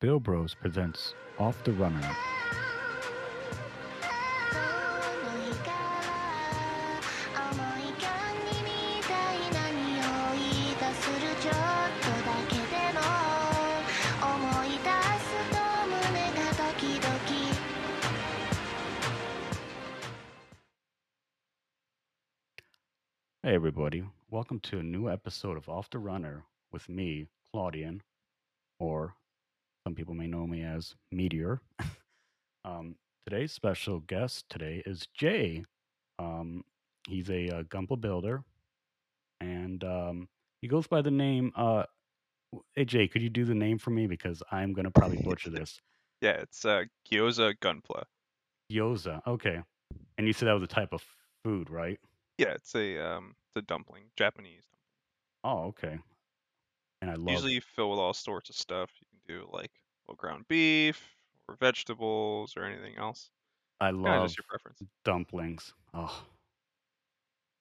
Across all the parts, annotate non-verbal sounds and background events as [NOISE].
Build Bros presents Off the Runner. Hey, everybody. Welcome to a new episode of Off the Runner with me, Claudian, or some people may know me as Meteor. [LAUGHS] um, today's special guest today is Jay. Um, he's a, uh Gunpla builder, and um, he goes by the name. Uh, hey, Jay, could you do the name for me because I'm gonna probably butcher [LAUGHS] this. Yeah, it's uh, gyoza gunpla. Gyoza. Okay. And you said that was a type of food, right? Yeah, it's a um, it's a dumpling, Japanese. Oh, okay. And I love. Usually you fill with all sorts of stuff. Do like little ground beef or vegetables or anything else. I love just your preference. dumplings. Oh,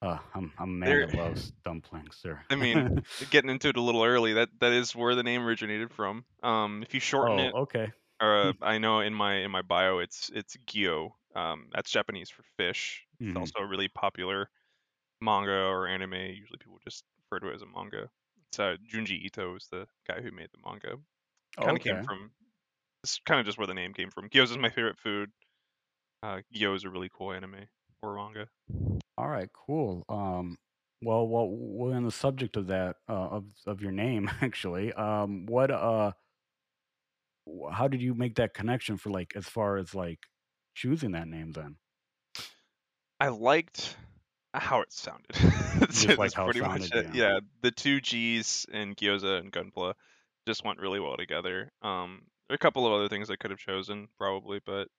uh, I'm I'm a man They're- that loves dumplings, sir. I mean, [LAUGHS] Getting into it a little early, that that is where the name originated from. Um, if you shorten oh, it, okay. uh, I know in my in my bio it's it's gyo. Um, that's Japanese for fish. It's Mhm. also a really popular manga or anime. Usually people just refer to it as a manga. It's uh, Junji Ito is the guy who made the manga. Kind of okay. came from it's kind of just where the name came from. Gyoza is my favorite food. Uh, Gyo is a really cool anime or manga. All right, cool. Um, well, well, we're on the subject of that uh, of of your name [LAUGHS] actually. Um, what uh, how did you make that connection for like as far as like choosing that name then? I liked how it sounded. [LAUGHS] That's, just that's how it pretty [LAUGHS] much it. yeah. Yeah, the two G's in Gyoza and Gunpla just went really well together. Um, there are a couple of other things I could have chosen probably, but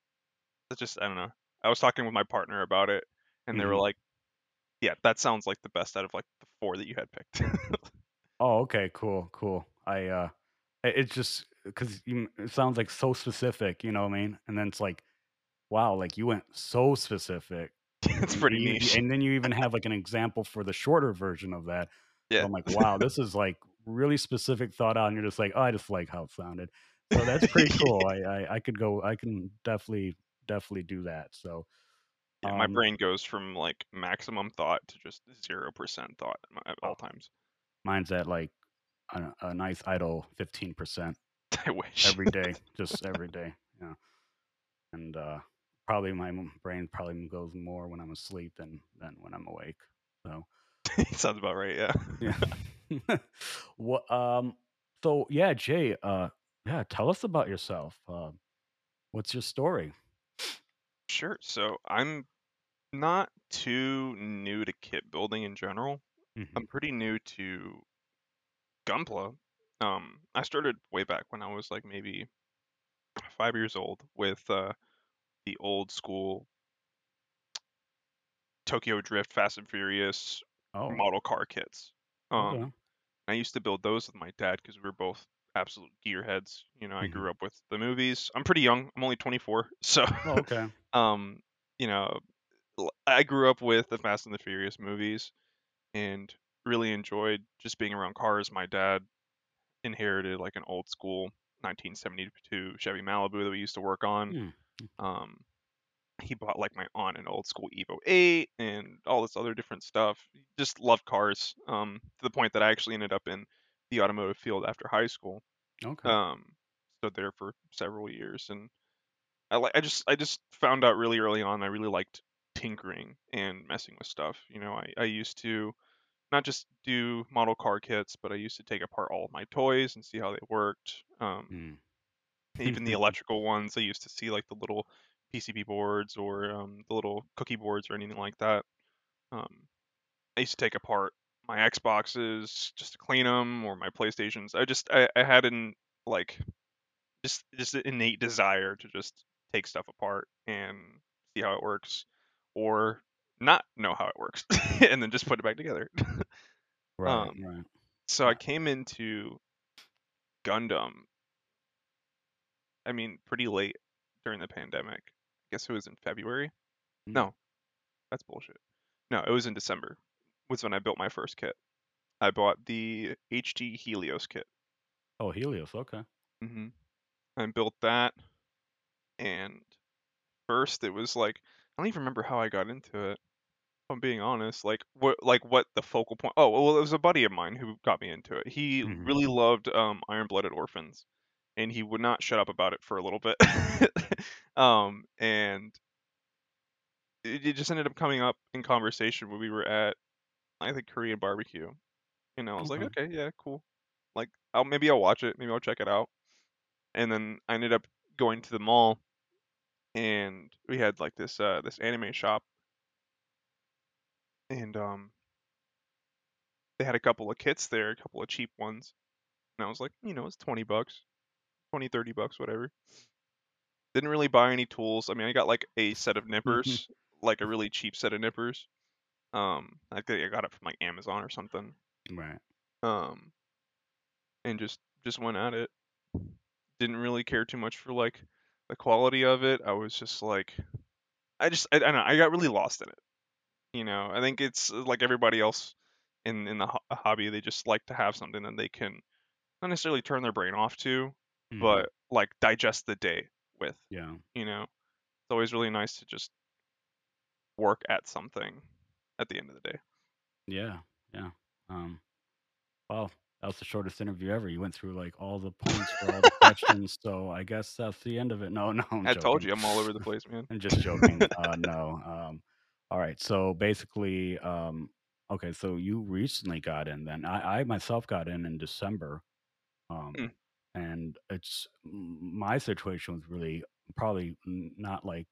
it's just I don't know. I was talking with my partner about it, and they were Mhm. like, "Yeah, that sounds like the best out of like the four that you had picked." [LAUGHS] Oh, okay, cool, cool. I uh, it's just because it sounds like so specific, you know what I mean? And then it's like, wow, like you went so specific. [LAUGHS] it's and pretty you- niche. And then you even [LAUGHS] have like an example for the shorter version of that. So Yeah. I'm like, wow, this is like really specific thought out, and you're just like, oh, I just like how it sounded. So that's [LAUGHS] pretty cool. I, I I could go. I can definitely definitely do that. So Yeah, my um, brain goes from like maximum thought to just zero percent thought at my- at all Oh. times. mine's at like a, a nice idle fifteen percent. [LAUGHS] I wish. every day, just every day. Yeah, and uh, probably my brain probably goes more when I'm asleep than than when I'm awake. So [LAUGHS] Sounds about right. Yeah. yeah. [LAUGHS] what? Um. So yeah, Jay. Uh. Yeah. Tell us about yourself. Uh, what's your story? Sure. So I'm not too new to kit building in general. Mhm. I'm pretty new to Gunpla. Um, I started way back when I was like maybe five years old with uh, the old school Tokyo Drift Fast and Furious Oh. model car kits. Um, okay. I used to build those with my dad because we were both absolute gearheads. You know, I Mhm. grew up with the movies. I'm pretty young. I'm only 24, [LAUGHS] so Oh, okay. [LAUGHS] um, you know, I grew up with the Fast and the Furious movies and really enjoyed just being around cars. My dad inherited like an old school 1972 Chevy Malibu that we used to work on. Hmm. Um, he bought like my aunt an old school Evo 8 and all this other different stuff. Just loved cars. Um, to the point that I actually ended up in the automotive field after high school. Okay. Um, stood there for several years, and I like I just I just found out really early on I really liked tinkering and messing with stuff. You know, I I used to not just do model car kits, but I used to take apart all of my toys and see how they worked. Um, Hmm. even the [LAUGHS] electrical ones, I used to see like the little PCB boards or um, the little cookie boards or anything like that. Um, I used to take apart my Xboxes just to clean them or my PlayStations. I just I, I had an like just just an innate desire to just take stuff apart and see how it works or not know how it works [LAUGHS] and then just put it back together. [LAUGHS] Right. um, right. so I came into Gundam I mean pretty late during the pandemic. Guess it was in February. Hmm. No. That's bullshit. No, it was in December. Was when I built my first kit. I bought the HG Helios kit. Oh, Helios. Okay. hmm I built that, and first it was like I don't even remember how I got into it. If I'm being honest, like what like what the focal point. Oh well, it was a buddy of mine who got me into it. He Mhm. really loved um, Iron Blooded Orphans, and he would not shut up about it for a little bit. [LAUGHS] um, and it, it just ended up coming up in conversation when we were at I think Korean barbecue, and I was like, Okay. okay, yeah, cool. Like, I'll maybe I'll watch it, maybe I'll check it out. And then I ended up going to the mall, and we had like this uh this anime shop, and um they had a couple of kits there, a couple of cheap ones, and I was like, you know, it's twenty bucks, 20, 30 bucks, whatever. Didn't really buy any tools. I mean, I got like a set of nippers, like a really cheap set of nippers. Um, I think I got it from like Amazon or something. Right. um and just just went at it didn't really care too much for like the quality of it i was just like i just i, I don't know i got really lost in it you know i think it's uh, like everybody else in in the ho- hobby they just like to have something that they can not necessarily turn their brain off to Mhm. but like digest the day with yeah. you know it's always really nice to just work at something at the end of the day Yeah, yeah. Um, well, that was the shortest interview ever. You went through like all the points for all the questions, so I guess that's the end of it. No, [LAUGHS] no, I'm i told you i'm all over the place man I'm just joking. uh, no. Um, all right. So basically, um, okay. So you recently got in. Then I, I myself got in in December, um, Mm. And it's my situation was really probably not like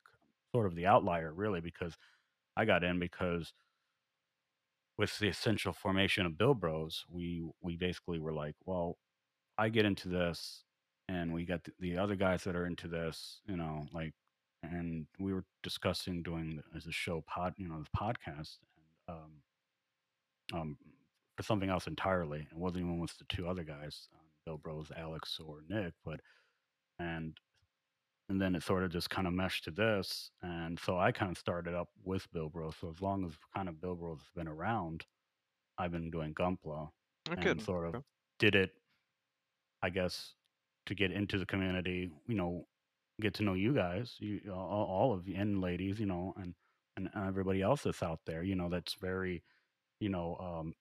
sort of the outlier, really, because I got in because with the essential formation of Build Bros, we we basically were like, well, I get into this, and we got the, the other guys that are into this, you know, like, and we were discussing doing as a show pod, you know, the podcast, and um, um, for something else entirely. It wasn't even with the two other guys, um, Build Bros, Alex or Nick, but and and then it sort of just kind of meshed to this, and so I kind of started up with Build Bros. So as long as kind of Build Bros has been around, I've been doing Gunpla oh, and sort of okay. did it, I guess, to get into the community. You know, get to know you guys, you all, all of you and ladies, you know, and and everybody else that's out there. You know, that's very, you know, um,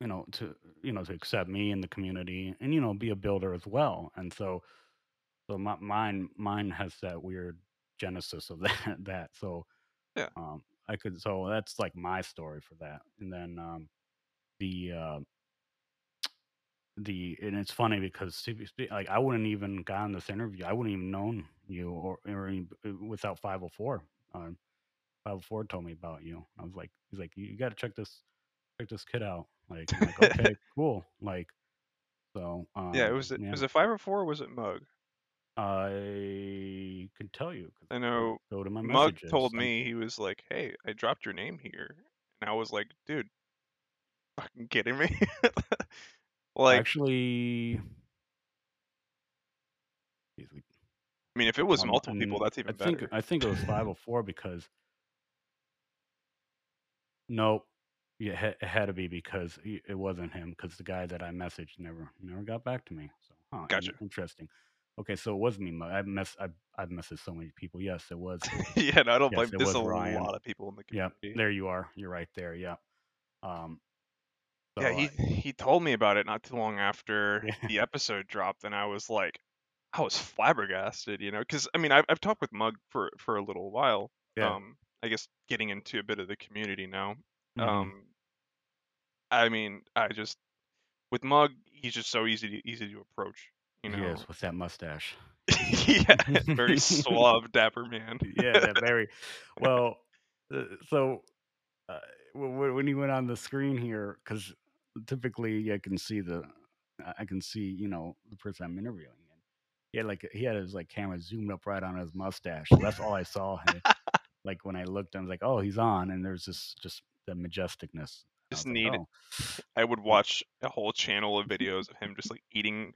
you know, to you know to accept me in the community and you know be a builder as well. And so, so my, mine mine has that weird genesis of [LAUGHS] that that. So yeah um, I could so that's like my story for that. And then um, the uh, the and it's funny because like I wouldn't even gotten this interview. I wouldn't even known you or, or any- uh, without 504. Um, 504 told me about you. I was like, he's like, you, got to check this check this kid out. Like, like, [LAUGHS] okay, cool. Like, so yeah it um, was it yeah, was it five or four or was it mug I can tell you I know go to my Mug messages. told me he was like, "Hey, I dropped your name here," and I was like, "Dude, fucking kidding me?" [LAUGHS] like, actually, I mean, if it was um, multiple people, that's even I think. I think it was 504 because [LAUGHS] Nope. Yeah, it had to be because it wasn't him because the guy that I messaged never never got back to me. So, huh, Gotcha. interesting. Okay, so it was me. I've mess I've, I've messaged so many people. Yes, it was. [LAUGHS] yeah, no, I don't Yes, blame. There's a Ryan. lot of people in the community. Yeah, there you are. You're right there. Yeah. Um. So, yeah, he uh, he told me about it not too long [LAUGHS] after Yeah. the episode dropped, and I was like, I was flabbergasted, you know, because I mean, I've I've talked with Mug for for a little while. yeah. Um, I guess getting into a bit of the community now. Mhm, Um, I mean, I just with Mug, he's just so easy to easy to approach. You he know, is with that mustache. [LAUGHS] yeah, very [LAUGHS] suave, dapper man. yeah, that very [LAUGHS] well. Uh, so uh, w- w- when he went on the screen here, because typically you can see the, I- I can see you know the person I'm interviewing, and he had like he had his like camera zoomed up right on his mustache. So that's all I saw. Like when I looked, I was like, oh, he's on, and there's this just the majesticness. Just like, need- oh. I would [LAUGHS] watch a whole channel of videos of him just like eating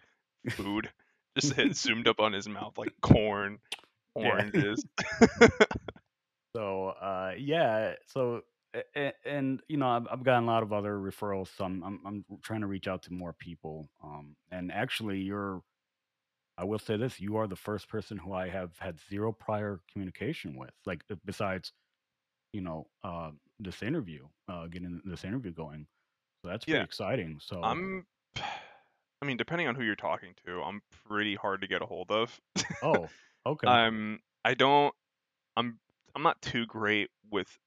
food, just hit, [LAUGHS] zoomed up on his mouth like corn, Yeah. oranges. [LAUGHS] So uh, yeah, so a- a- and you know I've, I've gotten a lot of other referrals. So I'm, I'm I'm trying to reach out to more people. Um, and actually, you're I will say this: you are the first person who I have had zero prior communication with, like besides you know uh, this interview, uh, getting this interview going. So that's pretty Yeah, exciting. So I'm. I mean, depending on who you're talking to, I'm pretty hard to get a hold of. oh, [LAUGHS] okay, I'm. I don't. I'm. I'm not too great with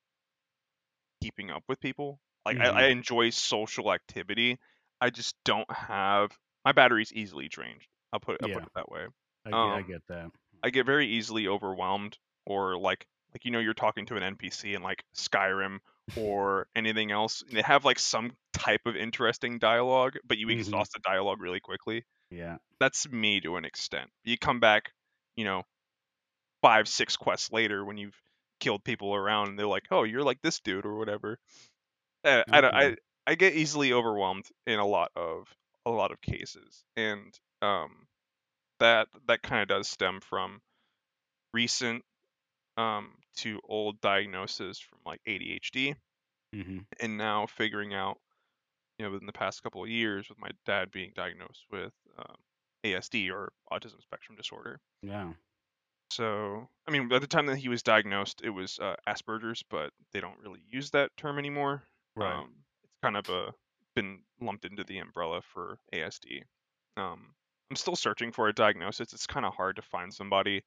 keeping up with people. Like I, I hmm enjoy social activity. I just don't have my battery's easily drained. I'll put I'll put it that way. I get I Um, get that. I get very easily overwhelmed or like like you know you're talking to an NPC in like Skyrim or anything else. And they have like some type of interesting dialogue, but you hmm exhaust the dialogue really quickly. Yeah, That's me to an extent. You come back, you know, five six quests later when you've killed people around, and they're like, "Oh, you're like this dude" or whatever. Uh, I don't. I I get easily overwhelmed in a lot of a lot of cases, and um, that that kind of does stem from recent um to old diagnosis from like ADHD, hmm and now figuring out, you know, within the past couple of years, with my dad being diagnosed with um, ASD or autism spectrum disorder. yeah, So, I mean, by the time that he was diagnosed, it was uh, Asperger's, but they don't really use that term anymore. right, Um, it's kind of a been lumped into the umbrella for ASD. Um, I'm still searching for a diagnosis. It's kind of hard to find somebody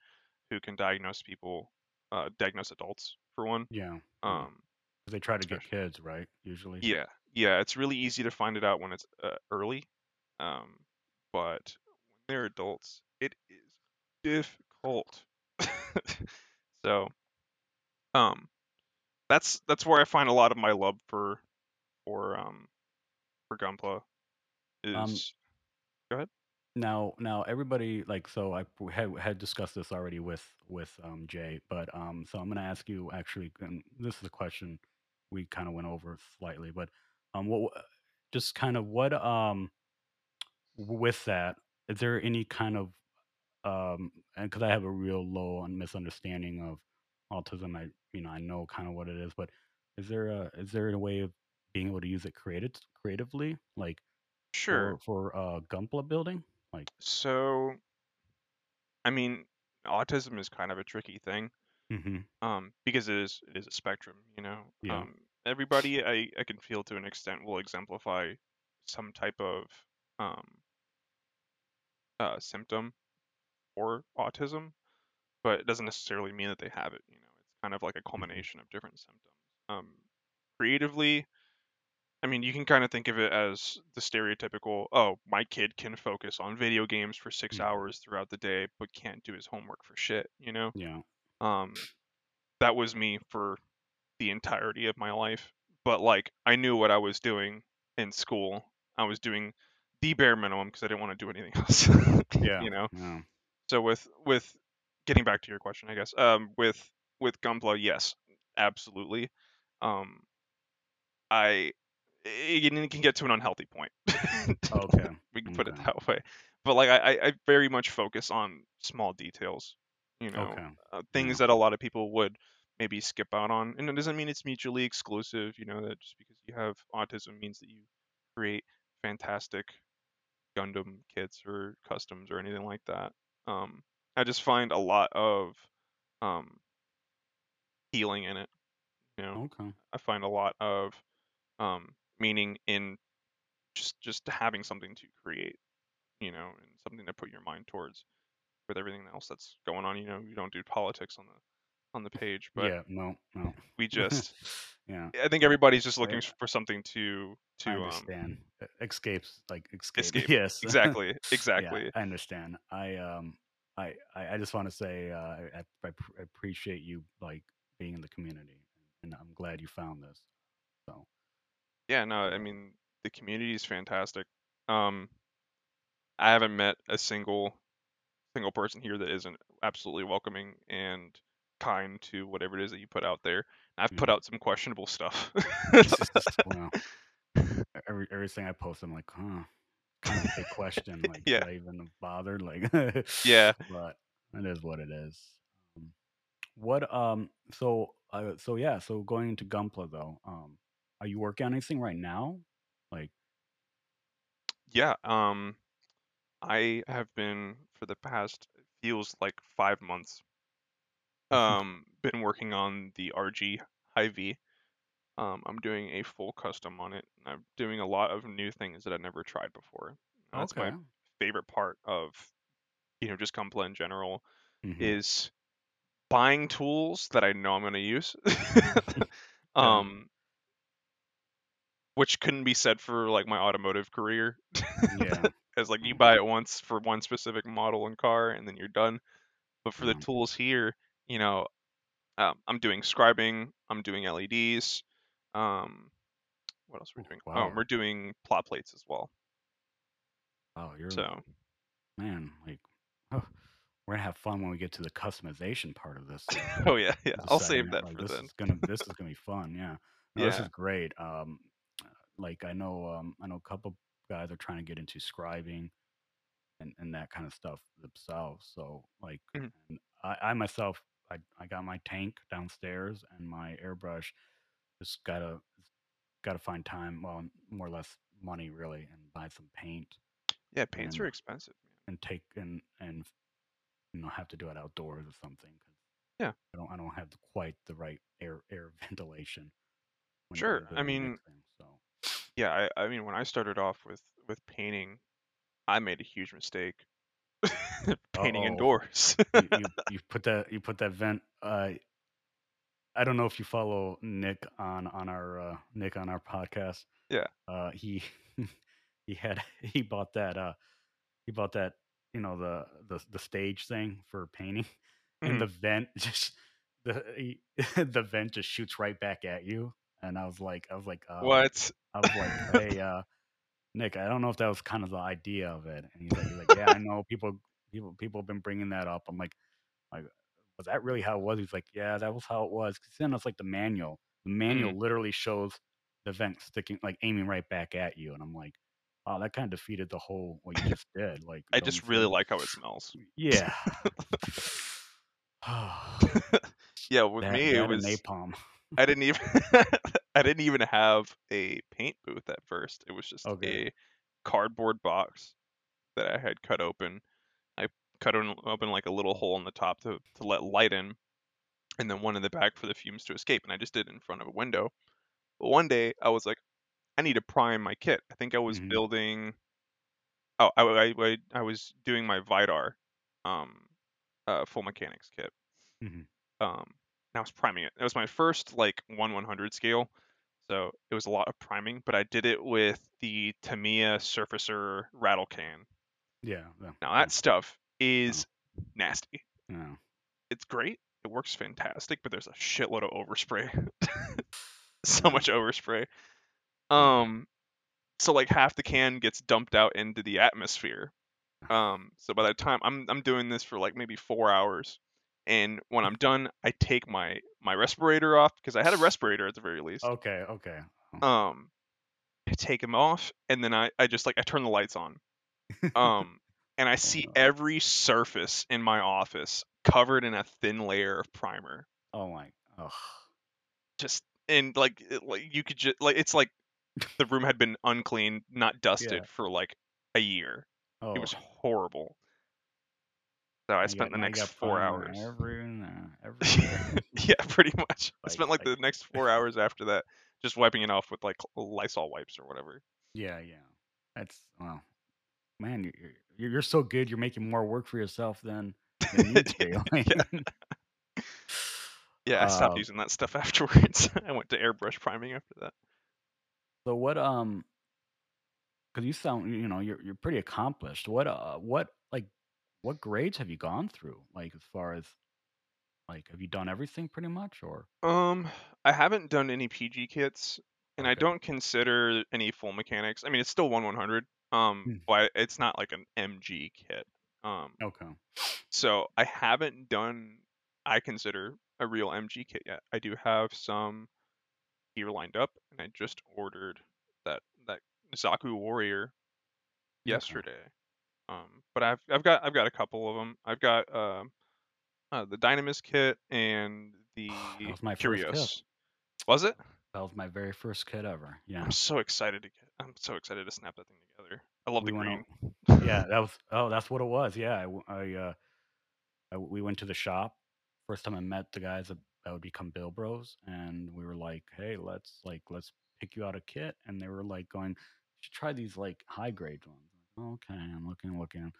who can diagnose people, uh, diagnose adults for one. yeah, Um, They try to get kids, right? Usually. yeah, yeah, it's really easy to find it out when it's uh, early. Um, but when they're adults, it is difficult. [LAUGHS] so, um, that's that's where I find a lot of my love for for um for Gunpla Um, is go ahead. Now, now everybody like so i had had discussed this already with with um Jay, but um so I'm gonna ask you actually, and this is a question we kind of went over slightly, but um what just kind of what um with that is there any kind of um and because I have a real low on misunderstanding of autism, I you know I know kind of what it is, but is there a is there a way of being able to use it creative creatively like Sure. for for uh Gunpla building like So, I mean, autism is kind of a tricky thing, hmm um, because it is it is a spectrum, you know. yeah Um, everybody I I can feel to an extent will exemplify some type of um uh symptom or autism, but it doesn't necessarily mean that they have it, you know. It's kind of like a Mhm. culmination of different symptoms. Um, creatively, I mean, you can kind of think of it as the stereotypical, oh, my kid can focus on video games for six Mhm. hours throughout the day, but can't do his homework for shit, you know? Yeah. Um, that was me for the entirety of my life. But like, I knew what I was doing in school. I was doing the bare minimum because I didn't want to do anything [LAUGHS] else, Yeah. you know? Yeah. So with with getting back to your question, I guess, um, with with Gunpla, yes, absolutely. Um, I it can get to an unhealthy point. [LAUGHS] Okay. we can put it that way. But like I, I very much focus on small details, you know, Okay. uh, Yeah. things that a lot of people would maybe skip out on. And it doesn't mean it's mutually exclusive, you know, that just because you have autism means that you create fantastic Gundam kits or customs or anything like that. Um, I just find a lot of um, healing in it. You know, Okay. I find a lot of um, meaning in just just having something to create. You know, and something to put your mind towards with everything else that's going on. You know, you don't do politics on the on the page, but Yeah. No. No. we [LAUGHS] just yeah. I think everybody's just I, looking for something to to um understand. E- Escapes like escape. [LAUGHS] escape. Yes. [LAUGHS] Exactly, yeah. exactly. I understand. I um. I I, I just want to say uh, I, I I appreciate you like being in the community, and I'm glad you found this. So. Yeah, no, I mean the community is fantastic. Um, I haven't met a single single person here that isn't absolutely welcoming and kind to whatever it is that you put out there. I've put out some questionable stuff. [LAUGHS] well, every everything I post, I'm like, huh. kind of a big question. [LAUGHS] Like, yeah, I even bothered? Like, yeah, [LAUGHS] but it is what it is. Um, what um so uh so yeah so going into Gunpla though um are you working on anything right now? Like yeah. Um, I have been for the past feels like five months. Um, been working on the RG Hy-Vee. Um, I'm doing a full custom on it. I'm doing a lot of new things that I've never tried before. And That's my favorite part of, you know, just Gunpla in general Mhm. is buying tools that I know I'm going to use. [LAUGHS] [LAUGHS] Um, which couldn't be said for like my automotive career. Yeah. [LAUGHS] As like you Mm. buy it once for one specific model and car, and then you're done. But for the tools here, you know, um, I'm doing scribing, I'm doing LEDs. Um, what else are we Ooh, doing? Oh, wow. we're doing plot plates as well. Wow, you're So man, like oh, we're gonna have fun when we get to the customization part of this. Uh, [LAUGHS] oh yeah, yeah. I'll save that Like for this then. is gonna this is gonna be fun. Yeah. No, this is great. Um, like I know um I know a couple guys are trying to get into scribing and and that kind of stuff themselves. So like, Mhm. and I I myself I I got my tank downstairs and my airbrush. Just gotta gotta find time. Well, more or less money really, and buy some paint Yeah, paints and are expensive, man. and take and and you know have to do it outdoors or something because Yeah, I don't I don't have quite the right air air [LAUGHS] ventilation sure. I mean, mixing. So yeah. I, I mean, when I started off with with painting, I made a huge mistake. [LAUGHS] painting indoors. [LAUGHS] you you you put that you put that vent. Uh, I don't know if you follow Nick on on our uh, Nick on our podcast. yeah. Uh, he [LAUGHS] he had he bought that uh he bought that you know the the the stage thing for painting and Mhm. the vent just the he, the vent just shoots right back at you and i was like i was like uh What? i was like [LAUGHS] hey uh nick i don't know if that was kind of the idea of it and he's like he's like yeah i know people people people have been bringing that up i'm like like was that really how it was he's like yeah that was how it was because then it's like the manual the manual Mm. literally shows the vent sticking like aiming right back at you and i'm like wow that kind of defeated the whole what you [LAUGHS] just did like I just really like how it smells. yeah [LAUGHS] [SIGHS] yeah, with that me that it was napalm I didn't even I didn't even have a paint booth at first. It was just okay a cardboard box that I had cut open. I cut open like a little hole in the top to to let light in, and then one in the back for the fumes to escape. And I just did it in front of a window. But one day I was like, I need to prime my kit. I think I was hmm building. Oh, I, I, I, I was doing my Vidar, um, uh, full mechanics kit. hmm Um, and I was priming it. It was my first like one one hundred scale, so it was a lot of priming. But I did it with the Tamiya Surfacer rattle can. yeah yeah Now that stuff oh, is nasty. yeah It's great. It works fantastic, but there's a shitload of overspray. [LAUGHS] so much overspray. Um, so like half the can gets dumped out into the atmosphere. Um, so by the time I'm I'm doing this for like maybe four hours, and when I'm done, I take my my respirator off because I had a respirator at the very least. okay okay oh. Um, I take him off, and then I I just like I turn the lights on. [LAUGHS] Um, and I oh see no every surface in my office covered in a thin layer of primer. oh my ugh. Just and like it, like you could just like it's like the room had been uncleaned, not [LAUGHS] yeah dusted for like a year. Oh. It oh was horrible. So I spent the next four hours. [LAUGHS] yeah, pretty much. I spent like like the next four [LAUGHS] hours after that just wiping it off with like Lysol wipes or whatever. yeah yeah that's well man, you're, you're you're so good. You're making more work for yourself than than [LAUGHS] yeah, yeah. I stopped uh, using that stuff afterwards. I went to airbrush priming after that. so what? Um, because you sound, you know, you're you're pretty accomplished. What? Uh, what like, what grades have you gone through? Like, as far as like, have you done everything pretty much, or Um, I haven't done any PG kits, and I okay? don't consider any full mechanics. I mean, it's still one one hundred. Um, Hmm, but it's not like an MG kit. Um, Okay. so I haven't done. I consider a real MG kit yet. I do have some here lined up, and I just ordered that that Zaku Warrior yesterday. Um, but I've I've got I've got a couple of them. I've got um uh, the Dynames kit and [SIGHS] the That was my first. Kyrios. Was it? That was my very first kit ever. Yeah. I'm so excited to get. I'm so excited to snap that thing together. I love we the green. out. [LAUGHS] Yeah, that was. Oh, that's what it was. Yeah, I, I, uh, I we went to the shop. First time I met the guys that, that would become Build Bros, and we were like, "Hey, let's like let's pick you out a kit." And they were like going, "You should try these like high grade ones." Okay, I'm looking, looking, and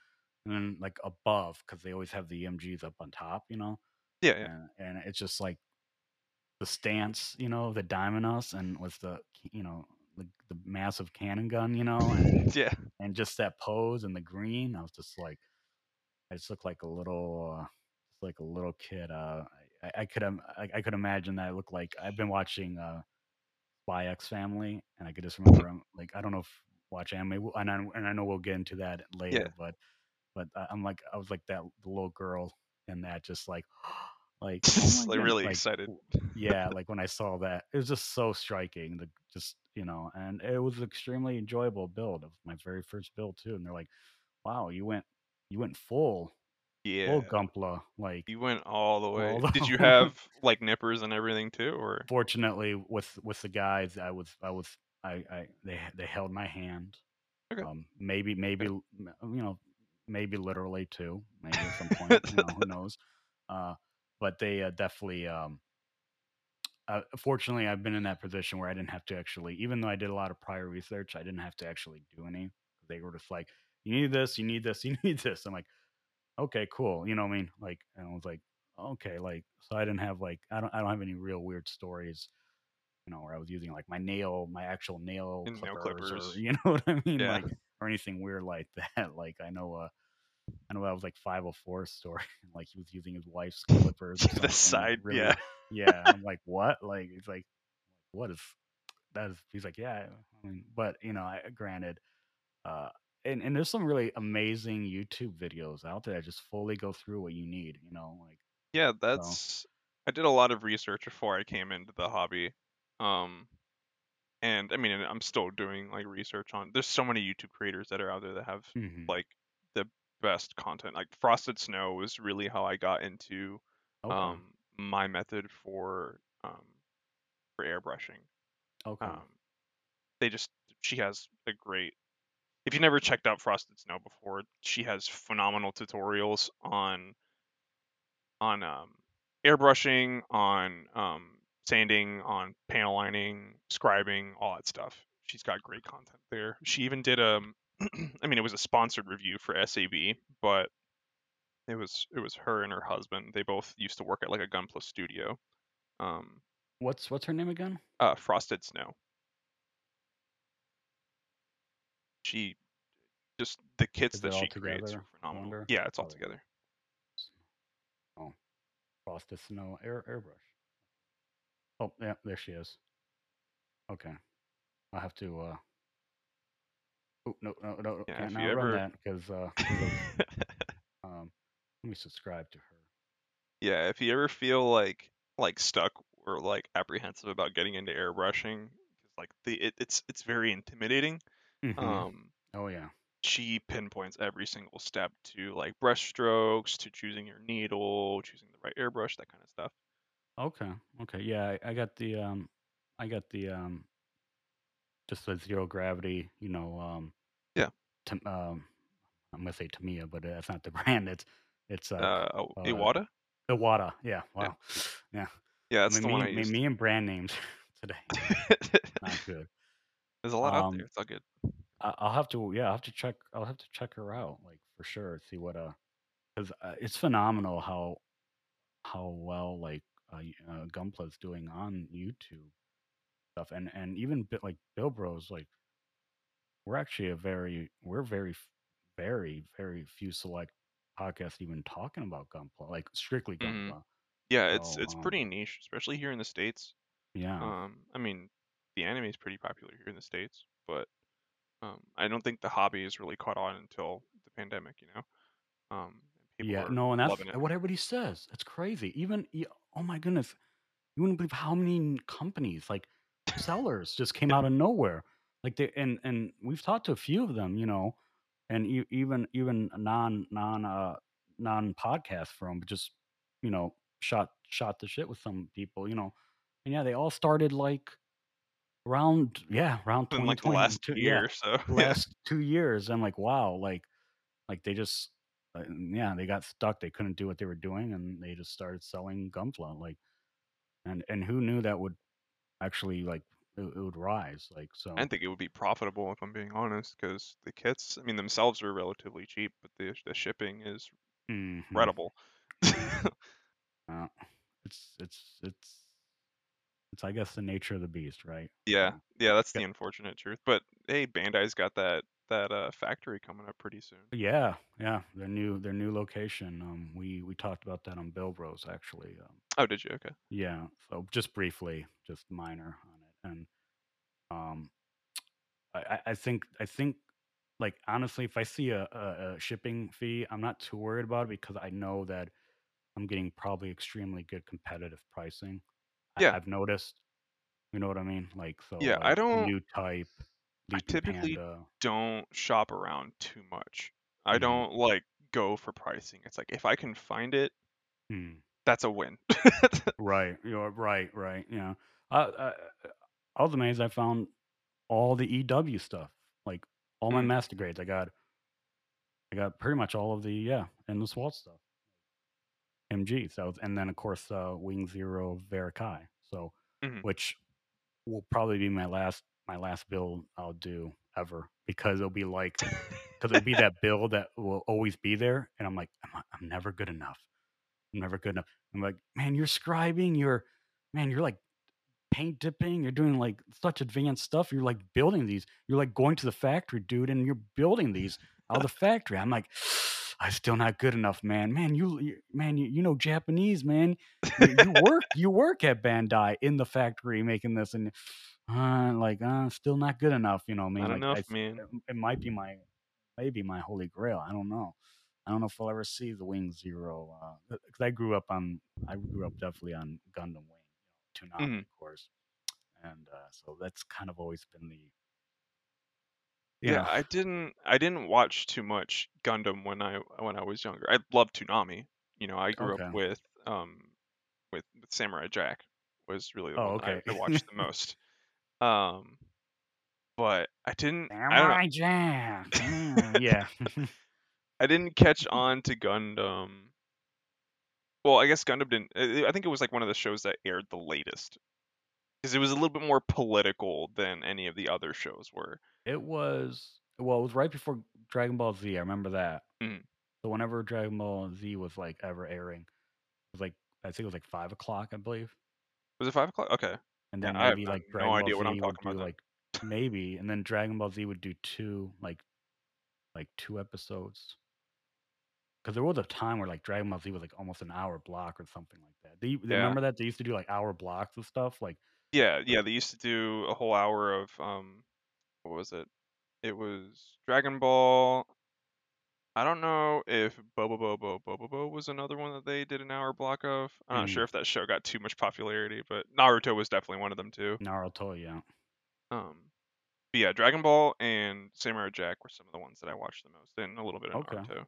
then like above because they always have the EMGs up on top, you know, Yeah, yeah. and, and it's just like the stance, you know, the Dynames, and with the you know the, the massive cannon gun, you know, and [LAUGHS] Yeah. and just that pose and the green, I was just like, I just looked like a little, uh, like a little kid. Uh, I, I could, im- I, I could imagine that I look like I've been watching uh, Spy X Family, and I could just remember, I'm like, I don't know if watch anime, and I, and I know we'll get into that later, Yeah. but, but I- I'm like, I was like that little girl in that, just like, [GASPS] like, [LAUGHS] oh like really like, excited. [LAUGHS] yeah, like when I saw that, it was just so striking. The just you know, and it was an extremely enjoyable build. of my very first build too, and they're like, "Wow, you went, you went full, Yeah. Gunpla." Like, You went all the way. all Did you [LAUGHS] have like nippers and everything too, or? fortunately with with the guys, I was, I was, I, I they they held my hand. Okay. Um, maybe, maybe, l- m- you know, maybe literally too. Maybe at some point, you know, [LAUGHS] who knows? Uh, but they uh, definitely. Um, uh, fortunately, I've been in that position where I didn't have to actually, even though I did a lot of prior research, I didn't have to actually do any. They were just like, "You need this, you need this, [LAUGHS] you need this." I'm like, "Okay, cool." You know what I mean? Like, and I was like, "Okay," like, so I didn't have like, I don't, I don't have any real weird stories, you know, where I was using like my nail, my actual nail And nail clippers, clippers. or [LAUGHS] you know what I mean, Yeah. like, or anything weird like that. [LAUGHS] Like, I know, uh, I know that was like 504 story, [LAUGHS] like he was using his wife's clippers the side, really, yeah. yeah. I'm like, what? Like, it's like, what is that? Is he's like, yeah. I mean, but you know, I granted, uh, and and there's some really amazing YouTube videos out there that just fully go through what you need. You know, like Yeah, that's. I did a lot of research before I came into the hobby, um, and I mean, and I'm still doing like research on. There's so many YouTube creators that are out there that have mhm. like the best content. Like Frosted Snow was really how I got into okay, um my method for um for airbrushing. okay, Um, they just she has a great. If you never checked out Frosted Snow before, she has phenomenal tutorials on on um, airbrushing, on um, sanding, on panel lining, scribing, all that stuff. She's got great content there. She even did a, [CLEARS THROAT] I mean, it was a sponsored review for SAB, but it was it was her and her husband. They both used to work at like a Gunpla studio. Um, what's what's her name again? uh, Frosted Snow. She just the kits Is that she creates together, are phenomenal. Yeah, it's all together. Oh, Frosted Snow air airbrush. Oh, yeah, there she is. Okay, I'll have to. uh Oh no, no, no! Yeah, can't now run ever that [LAUGHS] because uh, 'cause of Um, let me subscribe to her. yeah, if you ever feel like like stuck or like apprehensive about getting into airbrushing, 'cause, like the it, it's it's very intimidating. Mhm. Um, Oh yeah. she pinpoints every single step to like brush strokes, to choosing your needle, choosing the right airbrush, that kind of stuff. Okay. Okay. Yeah, I, I got the um, I got the um, just the zero gravity. You know, um, Yeah. Tam- um, I'm gonna say Tamiya, but that's not the [LAUGHS] brand. It's it's uh, Uh, oh, uh Iwata? Iwata. Yeah. Wow. [LAUGHS] Yeah. Yeah, I that's mean, the me, one I me, used. me and brand names [LAUGHS] today. Not good. There's a lot out Um, there. It's all good. I- I'll have to. Yeah, I'll have to check. I'll have to check her out, like for sure. See what uh, because uh, it's phenomenal how how well like uh, uh, Gunpla's doing on YouTube stuff, and and even bit like Build Bros, like we're actually a very we're very very very few select podcasts even talking about Gunpla, like strictly Mhm. Gunpla. Yeah, it's So it's um, pretty niche, especially here in the states. yeah, Um, I mean, the anime is pretty popular here in the states, but um, I don't think the hobby is really caught on until the pandemic. You know, um, people yeah, no, and that's what everybody says. It's crazy. Even oh my goodness, you wouldn't believe how many companies like sellers just came out of nowhere. Like they and and we've talked to a few of them, you know, and e- even even non non uh non podcast from just you know shot shot the shit with some people, you know, and yeah, they all started like around yeah, around like the last 2022. year [LAUGHS] Yeah, so. last two years. I'm like, wow, like like they just uh, yeah, they got stuck. They couldn't do what they were doing, and they just started selling Gunpla. Like, and and who knew that would actually like it, it would rise? Like, so didn't think it would be profitable if I'm being honest, because the kits, I mean, themselves are relatively cheap, but the the shipping is mhm. incredible. [LAUGHS] Uh, it's it's it's it's I guess the nature of the beast, right? yeah, yeah, that's yeah. the unfortunate truth. But hey, Bandai's got that that uh, factory coming up pretty soon. Yeah, yeah, their new their new location. Um, we we talked about that on Build Bros actually. Um, Oh, did you? Okay. yeah, so just briefly, just minor on it, and um, I I I think I think like honestly, if I see a, a, a shipping fee, I'm not too worried about it because I know that I'm getting probably extremely good competitive pricing. Yeah, I've noticed, you know what I mean? Like so, yeah. I don't. new type, I typically Panda. don't shop around too much. I Mhm. don't like go for pricing. It's like if I can find it, Mm. that's a win. [LAUGHS] Right. You're right. Right. Yeah. I, I I was amazed. I found all the EW stuff, like all my Mm. master grades. I got I got pretty much all of the yeah and the wall stuff. MG. So and then of course uh, Wing Zero Ver.Ka. So Mhm. which will probably be my last my last build I'll do ever because it'll be like [LAUGHS] because it'll be that build that will always be there, and I'm like I'm, I'm never good enough. I'm never good enough. I'm like man, you're scribing. You're man, you're like paint dipping. You're doing like such advanced stuff. You're like building these. You're like going to the factory, dude, and you're building these out of the factory. I'm like, [SIGHS] I'm still not good enough, man. Man, you, you man, you, you know Japanese, man. You, you work, you work at Bandai in the factory making this, and uh, like, uh, still not good enough. You know, I mean, Not like, enough, I man. it, it might be my, maybe my holy grail. I don't know. I don't know if I'll ever see the Wing Zero because I grew up on, I grew up definitely on Gundam Wing, you know, Toonami, Mhm. of course, and uh, so that's kind of always been the, Yeah, know, I didn't I didn't watch too much Gundam when I when I was younger. I loved Toonami. You know, I grew okay, up with um with, with Samurai Jack was really the oh, one that I, okay, I [LAUGHS] watched the most. Um, but I didn't I. Samurai Jack, mm, yeah, [LAUGHS] [LAUGHS] I didn't catch on to Gundam. Well, I guess Gundam didn't. I I think it was like one of the shows that aired the latest because it was a little bit more political than any of the other shows were. it was, well, it was right before Dragon Ball Z. I remember that. Mhm. So whenever Dragon Ball Z was like ever airing, it was like I think it was like five o'clock, I believe. Was it five o'clock? Okay. And Yeah, then I have maybe like no Dragon Ball idea what I'm Z would talking do about like maybe, and then Dragon Ball Z would do two like like two episodes. Because there was a time where like Dragon Ball Z was like almost an hour block or something like that. Do you Yeah. remember that they used to do like hour blocks of stuff? Like Yeah, yeah, they used to do a whole hour of um what was it? It was Dragon Ball. I don't know if Bobo Bobo Bobo Bo was another one that they did an hour block of. I'm not Mm. sure if that show got too much popularity, but Naruto was definitely one of them too. Naruto, yeah. Um but yeah, Dragon Ball and Samurai Jack were some of the ones that I watched the most, and a little bit of Okay. Naruto.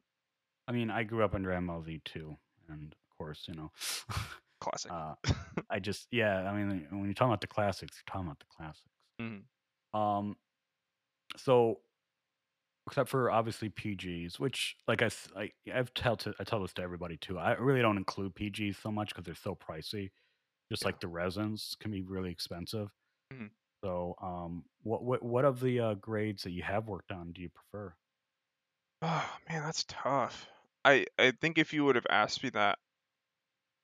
I mean, I grew up on Dragon Z too, and of course, you know, [LAUGHS] Classic. uh, [LAUGHS] I just yeah. I mean, when you're talking about the classics, you're talking about the classics. Mhm. Um, so except for obviously PGs, which like i've tell to I tell this to everybody too. I really don't include PGs so much because they're so pricey. Just Yeah. like the resins can be really expensive. Mhm. So, um, what what what of the uh, grades that you have worked on do you prefer? Oh man, that's tough. I I think if you would have asked me that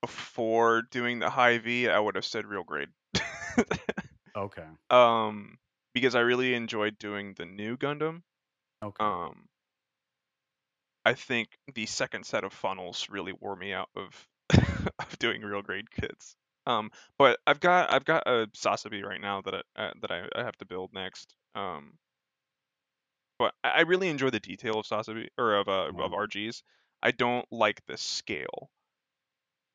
before doing the high V, I would have said real grade. [LAUGHS] Okay, um, because I really enjoyed doing the Nu Gundam. Okay, Um, I think the second set of funnels really wore me out of [LAUGHS] of doing real grade kits. Um, but I've got I've got a Sazabi right now that I uh, that I, I have to build next. Um, but I really enjoy the detail of Sazabi or of uh, of RGs. I don't like the scale.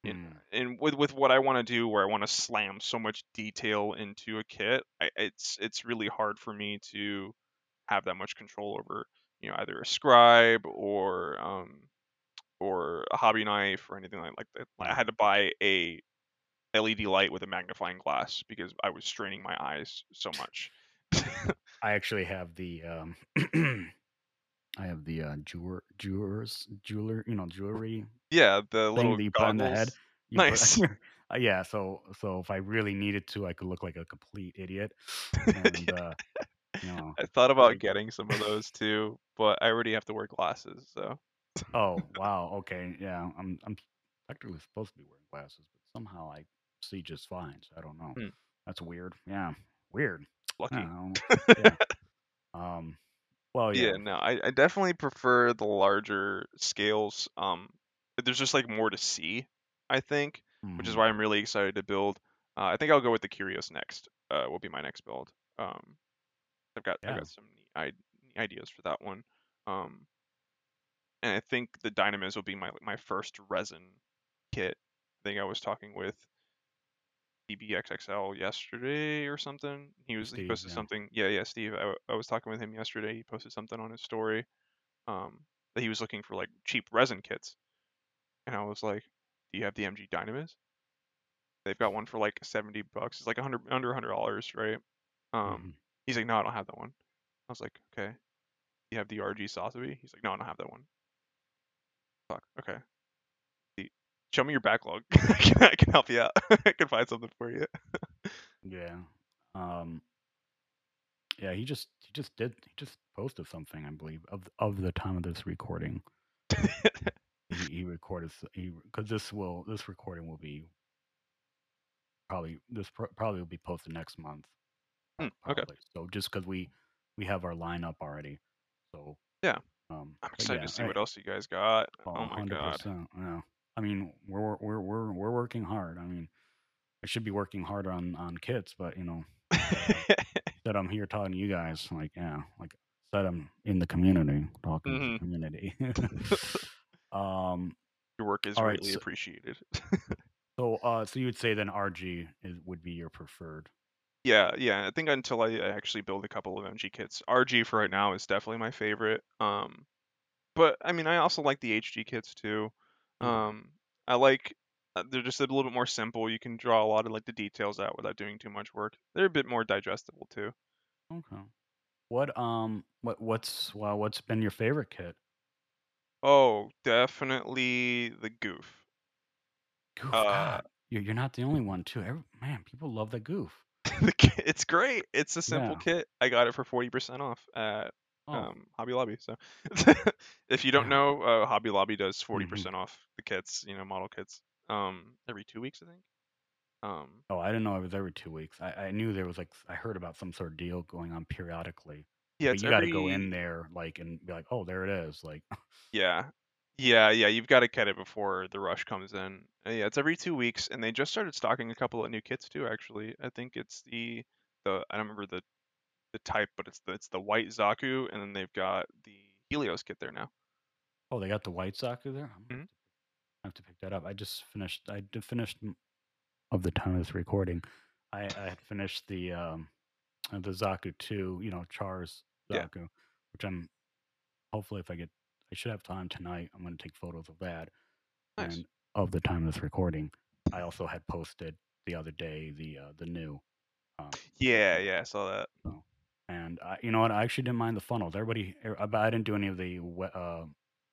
Mm, and with with what I want to do, where I want to slam so much detail into a kit, I, it's it's really hard for me to have that much control over, you know, either a scribe or um or a hobby knife or anything like like that. I had to buy a LED light with a magnifying glass because I was straining my eyes so much. I [LAUGHS] actually have the um, [CLEARS THROAT] I have the uh, jeweler, jewelers, jeweler, you know, jewelry yeah, the little that you put on the head. [LAUGHS] You put, Nice. uh, yeah. So, so if I really needed to, I could look like a complete idiot. [LAUGHS] And uh, I thought about getting some of those too, but I already have to wear glasses, so oh wow, okay, yeah. I'm I'm technically supposed to be wearing glasses, but somehow I see just fine. So I don't know. Hmm. That's weird. Yeah, weird. Lucky. [LAUGHS] Yeah. Um. Well, yeah. Yeah, no, I, I definitely prefer the larger scales. Um, there's just like more to see, I think, which is mhm. why I'm really excited to build. Uh, I think I'll go with the Kyrios next. Uh, will be my next build. Um, I've got I've got some neat, ideas for that one. Um, and I think the Dynames will be my my first resin kit. I think I was talking with DBXXL yesterday or something. He was he posted yeah. something. Yeah, yeah, Steve. I, I was talking with him yesterday. He posted something on his story. Um, that he was looking for like cheap resin kits, and I was like, "Do you have the MG Dynames?" They've got one for like seventy bucks. It's like a hundred under hundred dollars, right? Um, Mhm. He's like, "No, I don't have that one." I was like, "Okay." You have the RG Sazabi? He's like, "No, I don't have that one." Fuck. Okay. Show me your backlog. [LAUGHS] I, can, I can help you out. [LAUGHS] I can find something for you. Yeah. Um. Yeah. He just he just did he just posted something I believe of of the time of this recording. [LAUGHS] He, he recorded he because this will this recording will be probably this pro- probably will be posted next month. Hmm, okay. So just because we we have our lineup already. So Yeah. um. I'm excited yeah, to see I- what else you guys got. Oh, Oh my god. 100%. Yeah. I mean, we're we're we're we're working hard. I mean, I should be working harder on on kits, but you know, [LAUGHS] that I'm here talking to you guys, like yeah, like said I'm in the community talking to Mhm. the community. [LAUGHS] [LAUGHS] um. Your work is All right, greatly so- appreciated. So uh, so you would say then RG is would be your preferred. Yeah, yeah. I think until I actually build a couple of MG kits, RG for right now is definitely my favorite. Um, but I mean, I also like the HG kits too. Um, I like uh, they're just a little bit more simple. You can draw a lot of like the details out without doing too much work. They're a bit more digestible too. Okay. What um what what's well what's been your favorite kit? Oh, definitely the Gouf. Gouf. Uh, God, you're you're not the only one too. Every, man, people love the Gouf. [LAUGHS] the kit, it's great. It's a simple Yeah. kit. I got it for forty percent off at Oh, um, Hobby Lobby. So [LAUGHS] if you don't know, uh, Hobby Lobby does Mm-hmm. 40 percent off the kits, you know, model kits, um, every two weeks, I think. Um, oh, I didn't know it was every two weeks. I, I knew there was like I heard about some sort of deal going on periodically. yeah, but you got to every go in there like and be like, oh, there it is. Like, [LAUGHS] yeah, yeah, yeah. You've got to get it before the rush comes in. Uh, yeah, it's every two weeks, and they just started stocking a couple of new kits too. Actually, I think it's the the I don't remember the the type, but it's the it's the white Zaku, and then they've got the Helios kit there now. oh, they got the white Zaku there. Mhm. I have to pick that up. I just finished. I did finished of the time of this recording. I, I had finished the um the Zaku two. You know, Char's Yeah. Zaku, which I'm hopefully if I get I should have time tonight. I'm going to take photos of that. Nice. And of the time of this recording, I also had posted the other day the uh, the Nu. Um, Yeah, yeah, I saw that. So, and I, you know what? I actually didn't mind the funnels. Everybody, er, I, I didn't do any of the uh,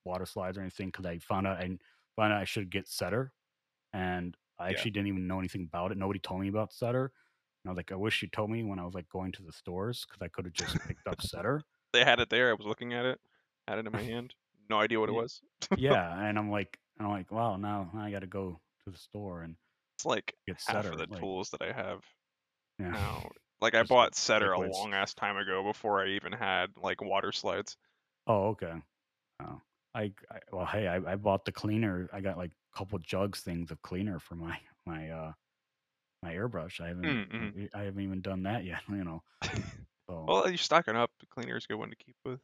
water slides or anything because I found out I found out I should get setter, and I Yeah. actually didn't even know anything about it. Nobody told me about setter. And I was like, I wish you told me when I was like going to the stores because I could have just picked up setter. They had it there. I was looking at it. Had it in my [LAUGHS] hand. No idea what it was. yeah, [LAUGHS] and I'm like, I'm like, wow, now I got to go to the store and It's like get half setter. of the like, tools that I have yeah. now. Like I [LAUGHS] bought Setter a long ass time ago before I even had like water slides. Oh, okay. Oh, I, I well, hey, I, I bought the cleaner. I got like a couple jugs things of cleaner for my [LAUGHS] my uh my airbrush. I haven't Mm, mhm. I- I haven't even done that yet. You know. So Well, you're stocking up. The cleaner is a good one to keep with.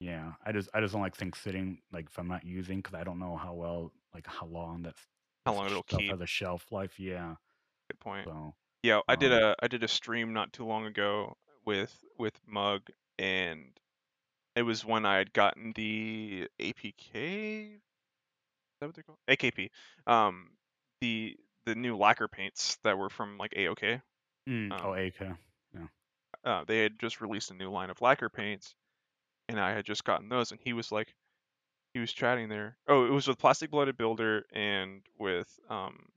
Yeah, I just I just don't like things sitting like if I'm not using because I don't know how well like how long that's How long it'll stuff keep. has a shelf life. Yeah. Good point. So Yeah, I did um, a I did a stream not too long ago with with Mug, and it was when I had gotten the APK. Is that what they're called? AKP. Um, the the new lacquer paints that were from like AOK. Mm, Um, oh, AK. uh, they had just released a new line of lacquer paints, and I had just gotten those, and he was like, he was chatting there. Oh, it was with Plastic Blooded Builder and with um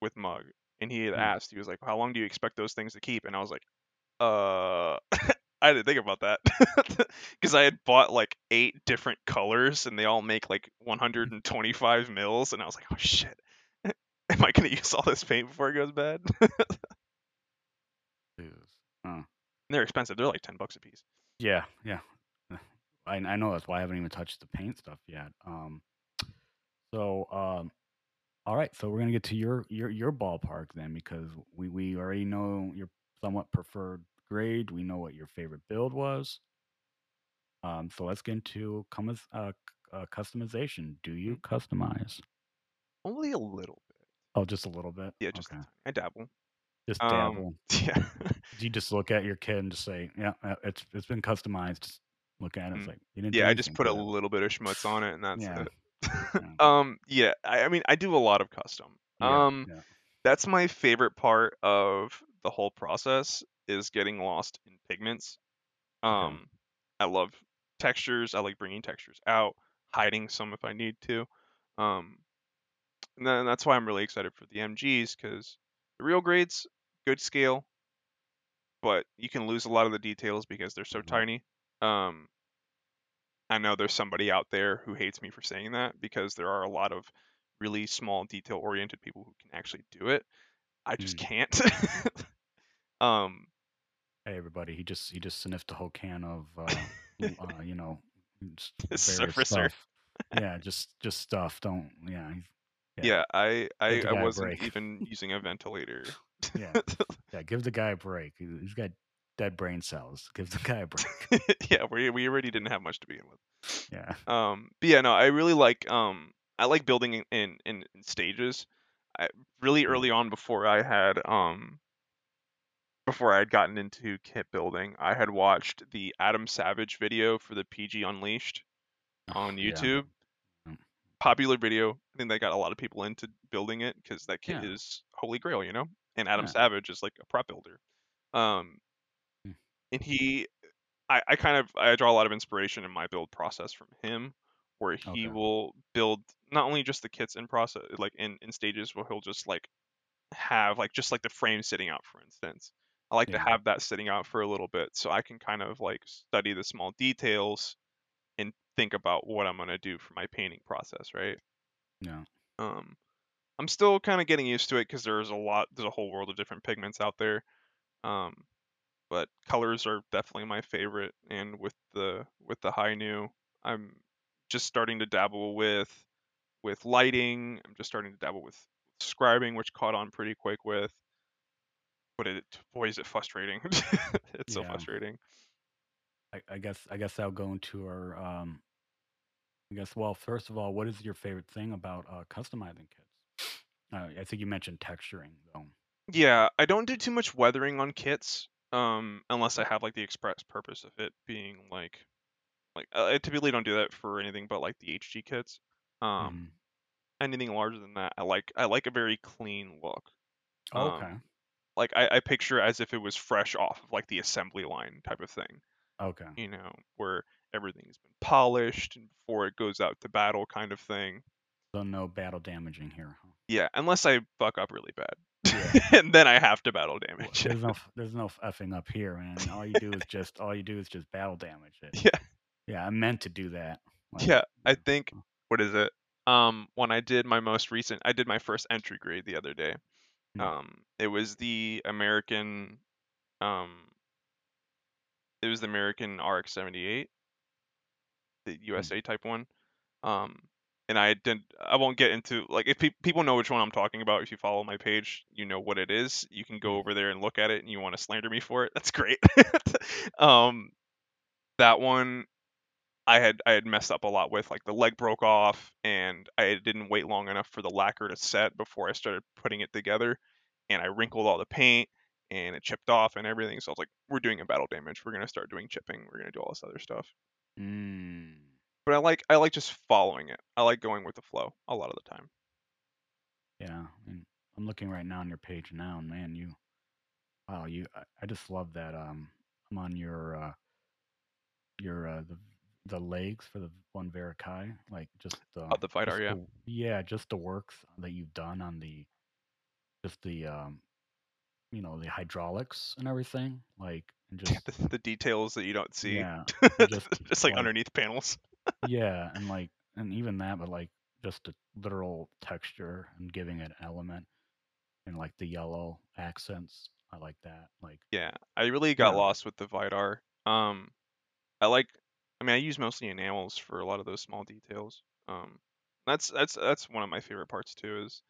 with Mug, and he had Hmm. asked, he was like, how long do you expect those things to keep? And I was like, uh. [LAUGHS] I didn't think about that [LAUGHS] because I had bought like eight different colors and they all make like 125 mils, and I was like, oh shit, [LAUGHS] am I gonna use all this paint before it goes bad? Jesus. Huh. They're expensive. They're like 10 bucks a piece. Yeah, yeah. I I know that's why I haven't even touched the paint stuff yet. Um, so um, all right. So we're gonna get to your your your ballpark then because we we already know your somewhat preferred grade. We know what your favorite build was. Um, so let's get into uh, uh, customization. Do you customize? Only a little bit. Oh, just a little bit. Yeah, just okay. I dabble. Just Um, dabble. [LAUGHS] yeah. Do you just look at your kid and just say, "Yeah, it's it's been customized." Just look at it. It's Mm. like you didn't. yeah, I just put a it." little bit of schmutz on it, and that's Yeah. it. Yeah. [LAUGHS] um, yeah. I, I mean, I do a lot of custom. Yeah, Um, yeah. that's my favorite part of the whole process is getting lost in pigments. Um, I love textures. I like bringing textures out, hiding some if I need to. Um, and then that's why I'm really excited for the MGs because the real grades, good scale, but you can lose a lot of the details because they're so Mhm. tiny. Um, I know there's somebody out there who hates me for saying that because there are a lot of really small detail oriented people who can actually do it. I just Mm. can't. [LAUGHS] um, Hey, everybody! He just he just sniffed a whole can of uh, uh [LAUGHS] you know Surfacer. stuff. Yeah, just just stuff. Don't yeah he's- yeah, I I, I wasn't even using a ventilator. [LAUGHS] yeah yeah. Give the guy a break. He's got dead brain cells. Give the guy a break. [LAUGHS] yeah, we we already didn't have much to begin with. Yeah. Um, but yeah, no, I really like um I like building in in, in stages. I really early on before I had um before I had gotten into kit building, I had watched the Adam Savage video for the PG Unleashed on Yeah. YouTube. Mm. Popular video. I think that got a lot of people into building it because that kit Yeah. is holy grail, you know. And Adam Yeah. Savage is like a prop builder. Um. And he, I, I kind of I draw a lot of inspiration in my build process from him, where he Okay. will build not only just the kits in process, like in in stages, where he'll just like have like just like the frame sitting out, for instance. I like to have that sitting out for a little bit so I can kind of like study the small details and think about what I'm gonna do for my painting process, right? Yeah. Um, I'm still kind of getting used to it because there's a lot, there's a whole world of different pigments out there. Um, but colors are definitely my favorite, and with the with the Hi-Nu, I'm just starting to dabble with with lighting. I'm just starting to dabble with scribing, which caught on pretty quick with. But it, boy, is it frustrating! [LAUGHS] it's so frustrating. I, I guess I guess I'll go into our um I guess well first of all, what is your favorite thing about uh, customizing kits? Uh, I think you mentioned texturing though. Yeah, I don't do too much weathering on kits, um, unless I have like the express purpose of it being like, like uh, I typically don't do that for anything but like the HG kits. Um, Mhm. anything larger than that, I like I like a very clean look. Oh, Um, okay. Like I, I picture as if it was fresh off of like the assembly line type of thing, Okay. you know, where everything's been polished and before it goes out to battle kind of thing. So no battle damaging here. Huh? Yeah, unless I fuck up really bad, Yeah. [LAUGHS] and then I have to battle damage. There's no [LAUGHS] there's no effing up here, man. All you do is just all you do is just battle damage it. yeah. Yeah, I meant to do that. Like, Yeah, I think what is it? Um, when I did my most recent, I did my first entry grade the other day. Hmm. Um, it was the American, um, it was the American RX seventy eight, the USA type one. Um, and I didn't, I won't get into like if pe- people know which one I'm talking about. If you follow my page, you know what it is. You can go Hmm. over there and look at it, and you want to slander me for it. [LAUGHS] That's great. [LAUGHS] um, that one I had I had messed up a lot with like the leg broke off and I didn't wait long enough for the lacquer to set before I started putting it together and I wrinkled all the paint and it chipped off and everything so I was like we're doing a battle damage we're going to start doing chipping we're going to do all this other stuff Mm. But I like I like just following it I like going with the flow a lot of the time Yeah, mean, I'm looking right now on your page now, and man, you wow, you I, I just love that. Um, I'm on your uh your uh the the legs for the one Ver.Ka, like just Oh, uh the just yeah. the yeah, just the works that you've done on the just the um you know the hydraulics and everything, like and [LAUGHS] just the, the details that you don't see, yeah, [LAUGHS] just just like like underneath panels. Yeah, and like and even that, but like just the literal texture and giving it element and like the yellow accents. I like that. Like Yeah, I really got Yeah. lost with the Vidar. Um, I like. I mean, I use mostly enamels for a lot of those small details. Um, that's that's that's one of my favorite parts too. Is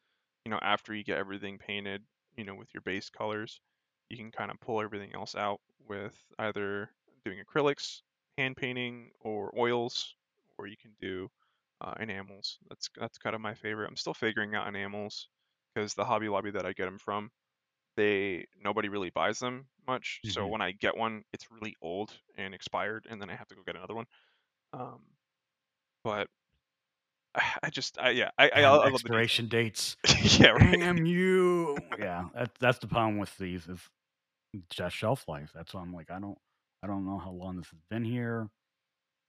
you know after you get everything painted, you know with your base colors, you can kind of pull everything else out with either doing acrylics, hand painting, or oils, or you can do uh, enamels. That's that's kind of my favorite. I'm still figuring out enamels because the Hobby Lobby that I get them from, they nobody really buys them much. So Mhm. when I get one, it's really old and expired, and then I have to go get another one. Um, but [SIGHS] I, just, I, yeah, I, I, I love the expiration dates. [LAUGHS] yeah, right. Damn you. yeah, that's that's the problem with these is just shelf life. That's why I'm like I don't I don't know how long this has been here.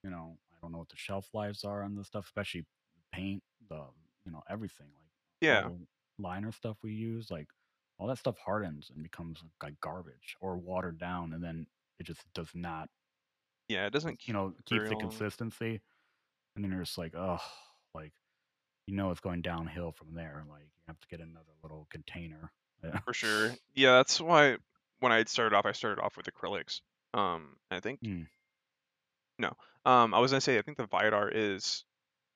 You know, don't know what the shelf lives are on this stuff, especially paint, the you know everything like Yeah, liner stuff we use, like all that stuff hardens and becomes like garbage or watered down, and then it just does not yeah, it doesn't you know keeps the consistency, and then you're just like oh like you know it's going downhill from there. Like you have to get another little container. Yeah. [LAUGHS] For sure. Yeah, that's why when I started off, I started off with acrylics. Um, I think Mm. No. Um, I was gonna say I think the Vidar is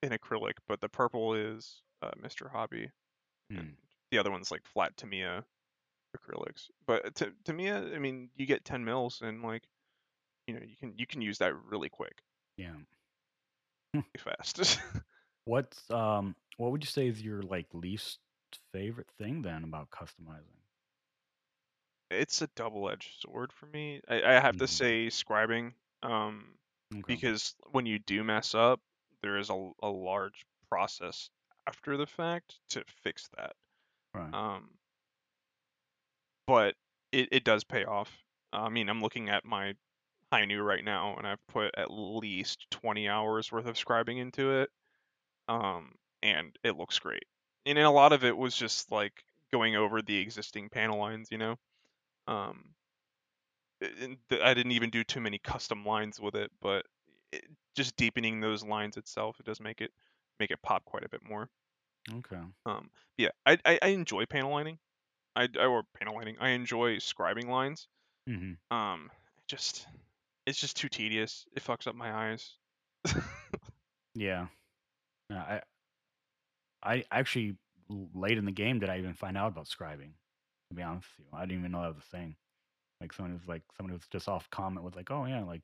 an acrylic, but the purple is uh, Mr. Hobby, Mm. and the other one's like flat Tamiya acrylics. But to Tamiya, I mean, you get 10 mils, and like, you know, you can you can use that really quick, Yeah. really fast. [LAUGHS] What's um what would you say is your like least favorite thing then about customizing? it's a double-edged sword for me. I, I have to Mhm. say scribing, um, Okay. because when you do mess up, there is a, a large process after the fact to fix that. Right. Um, but it, it does pay off. I mean, I'm looking at my Hi-Nu right now, and I've put at least 20 hours worth of scribing into it. Um, and it looks great. And a lot of it was just like going over the existing panel lines, you know. Um, I didn't even do too many custom lines with it, but it, just deepening those lines itself, it does make it make it pop quite a bit more. Okay. Um, yeah, I, I I enjoy panel lining. I I- or panel lining. I enjoy scribing lines. Mm-hmm. Um, just it's just too tedious. It fucks up my eyes. [LAUGHS] Yeah. Yeah, I I actually late in the game did I even find out about scribing. To be honest with you, I didn't even know that was a thing. Like someone was like someone was just off comment was like, "Oh yeah, like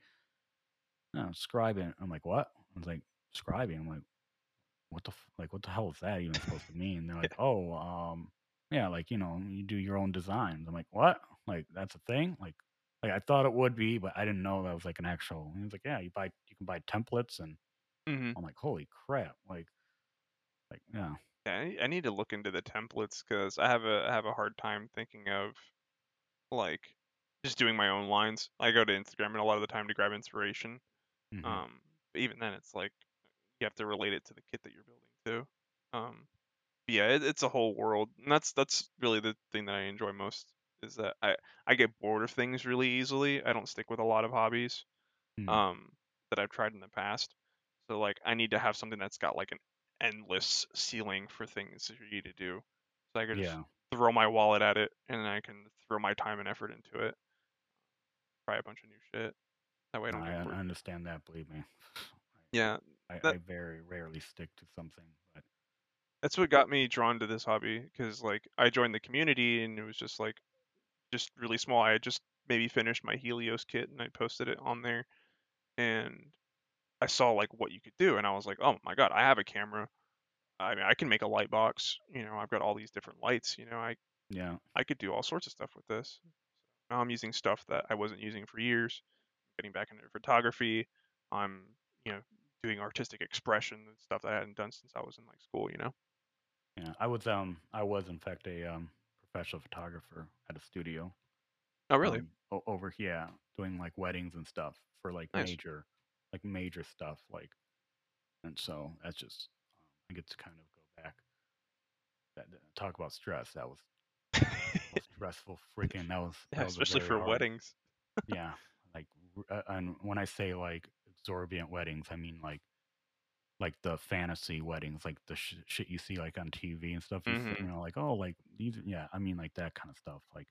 no, scribing." I'm like, "What?" I was like, "Scribing." I'm like, "What the f- like what the hell is that even supposed to mean?" They're [LAUGHS] like, "Oh, um, yeah, like you know, you do your own designs." I'm like, "What? Like that's a thing?" Like, like I thought it would be, but I didn't know that was like an actual. And he was like, "Yeah, you buy you can buy templates," and hmm I'm like, "Holy crap!" Like, like yeah, Yeah, I, I need to look into the templates because I have a I have a hard time thinking of like just doing my own lines. I go to Instagram and a lot of the time to grab inspiration. mhm, Um, even then, it's like you have to relate it to the kit that you're building too. Um, yeah, it, it's a whole world, and that's that's really the thing that I enjoy most is that I I get bored of things really easily. I don't stick with a lot of hobbies mm, um that I've tried in the past. So like I need to have something that's got like an endless ceiling for things for you to do. So I could just throw my wallet at it and then I can throw my time and effort into it. Try a bunch of new shit. That way I don't I, I understand that. Believe me, [LAUGHS] Yeah, I, that I very rarely stick to something, but that's what got me drawn to this hobby because like I joined the community and it was just like just really small. I had just maybe finished my Helios kit and I posted it on there and I saw like what you could do and I was like, "Oh my god, I have a camera. I mean, I can make a light box. You know, I've got all these different lights. You know, I yeah, I could do all sorts of stuff with this. I'm using stuff that I wasn't using for years. Getting back into photography. I'm you know doing artistic expression and stuff that I hadn't done since I was in like school. You know. Yeah, I was um I was in fact a um professional photographer at a studio Oh, really? um o- over here doing like weddings and stuff for like Nice. major like major stuff like and so that's just um, I get to kind of go back that that- talk about stress that was stressful [LAUGHS] freaking that was yeah, that was especially for hard weddings. [LAUGHS] yeah like uh, and when I say like exorbitant weddings I mean like like the fantasy weddings, like the sh- shit you see like on TV and stuff. You, s- hmm you know, like oh, like these, yeah. I mean, like that kind of stuff, like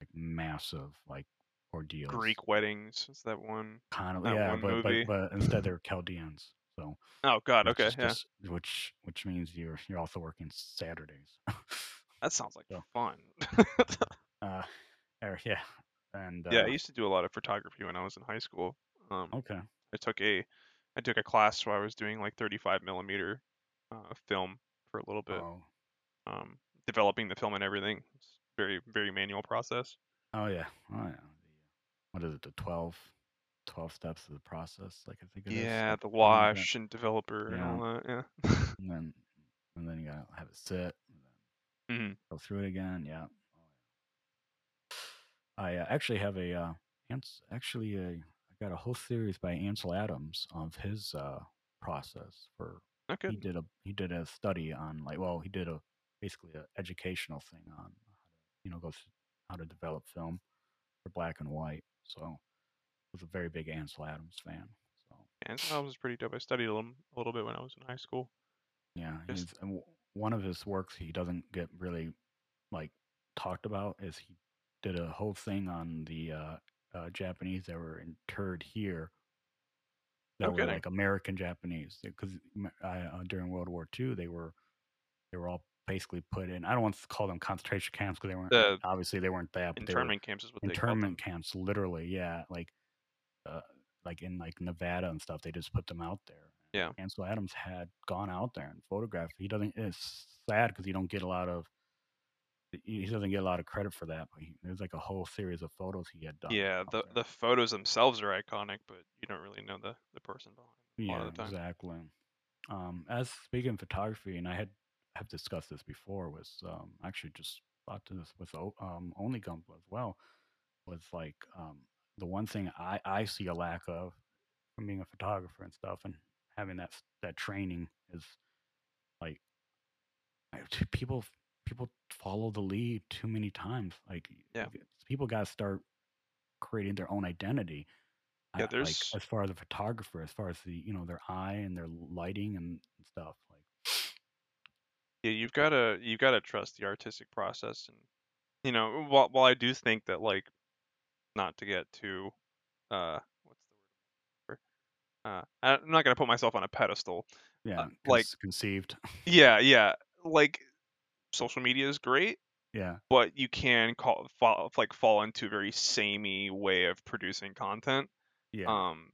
like massive like ordeals. Greek weddings is that one Kind of, that yeah. But but but instead they're Chaldeans, so Oh God. Okay. Yeah. just which which means you're you're also working Saturdays. [LAUGHS] That sounds like so fun. uh, er, yeah, and yeah, I uh, used to do a lot of photography when I was in high school. Um, okay, I took a I took a class where I was doing like 35 millimeter uh, film for a little bit, oh um, developing the film and everything. It's very very manual process. oh yeah, oh yeah. What is it? The 12, 12 steps of the process, like I think it is, Yeah, like the something like that. wash and developer and all that. Yeah. and then and then you gotta have it sit, and then hmm go through it again. Yeah. I uh, actually have a uh, Ans- actually a, I got a whole series by Ansel Adams of his uh, process for Okay. he did a he did a study on like well he did a basically an educational thing on how to you know go through how to develop film for black and white. So I was a very big Ansel Adams fan. So And that was pretty dope. I studied a little, a little bit when I was in high school. Yeah, Just one of his works he doesn't get really like talked about is he did a whole thing on the uh, uh, Japanese that were interred here that no were like American Japanese because uh, during World War II they were they were all basically put in. I don't want to call them concentration camps because they weren't The obviously they weren't that, but they were internment camps is what they called them. internment camps literally. Yeah, like uh, like in like Nevada and stuff. They just put them out there. Yeah. Ansel Adams had gone out there and photographed. He doesn't. It's sad because he don't get a lot of. He doesn't get a lot of credit for that, but he, there's like a whole series of photos he had done. Yeah, the there. the photos themselves are iconic, but you don't really know the the person behind them Yeah, the time. exactly. Um, as speaking of photography, and I had have discussed this before, was um, actually just about to this with um, Only Gumball as well. Was like um, the one thing I I see a lack of from being a photographer and stuff, and having that that training is like people people follow the lead too many times. Like Yeah. people got to start creating their own identity. Yeah, like there's as far as a photographer, as far as the you know their eye and their lighting and stuff. Like yeah, you've gotta you've gotta trust the artistic process, and you know, while while I do think that like not to get too uh what's the word uh I'm not gonna put myself on a pedestal. yeah, Uh, like conceived. [LAUGHS] yeah, yeah, like social media is great, yeah, but you can call fall, like fall into a very samey way of producing content. yeah, Um,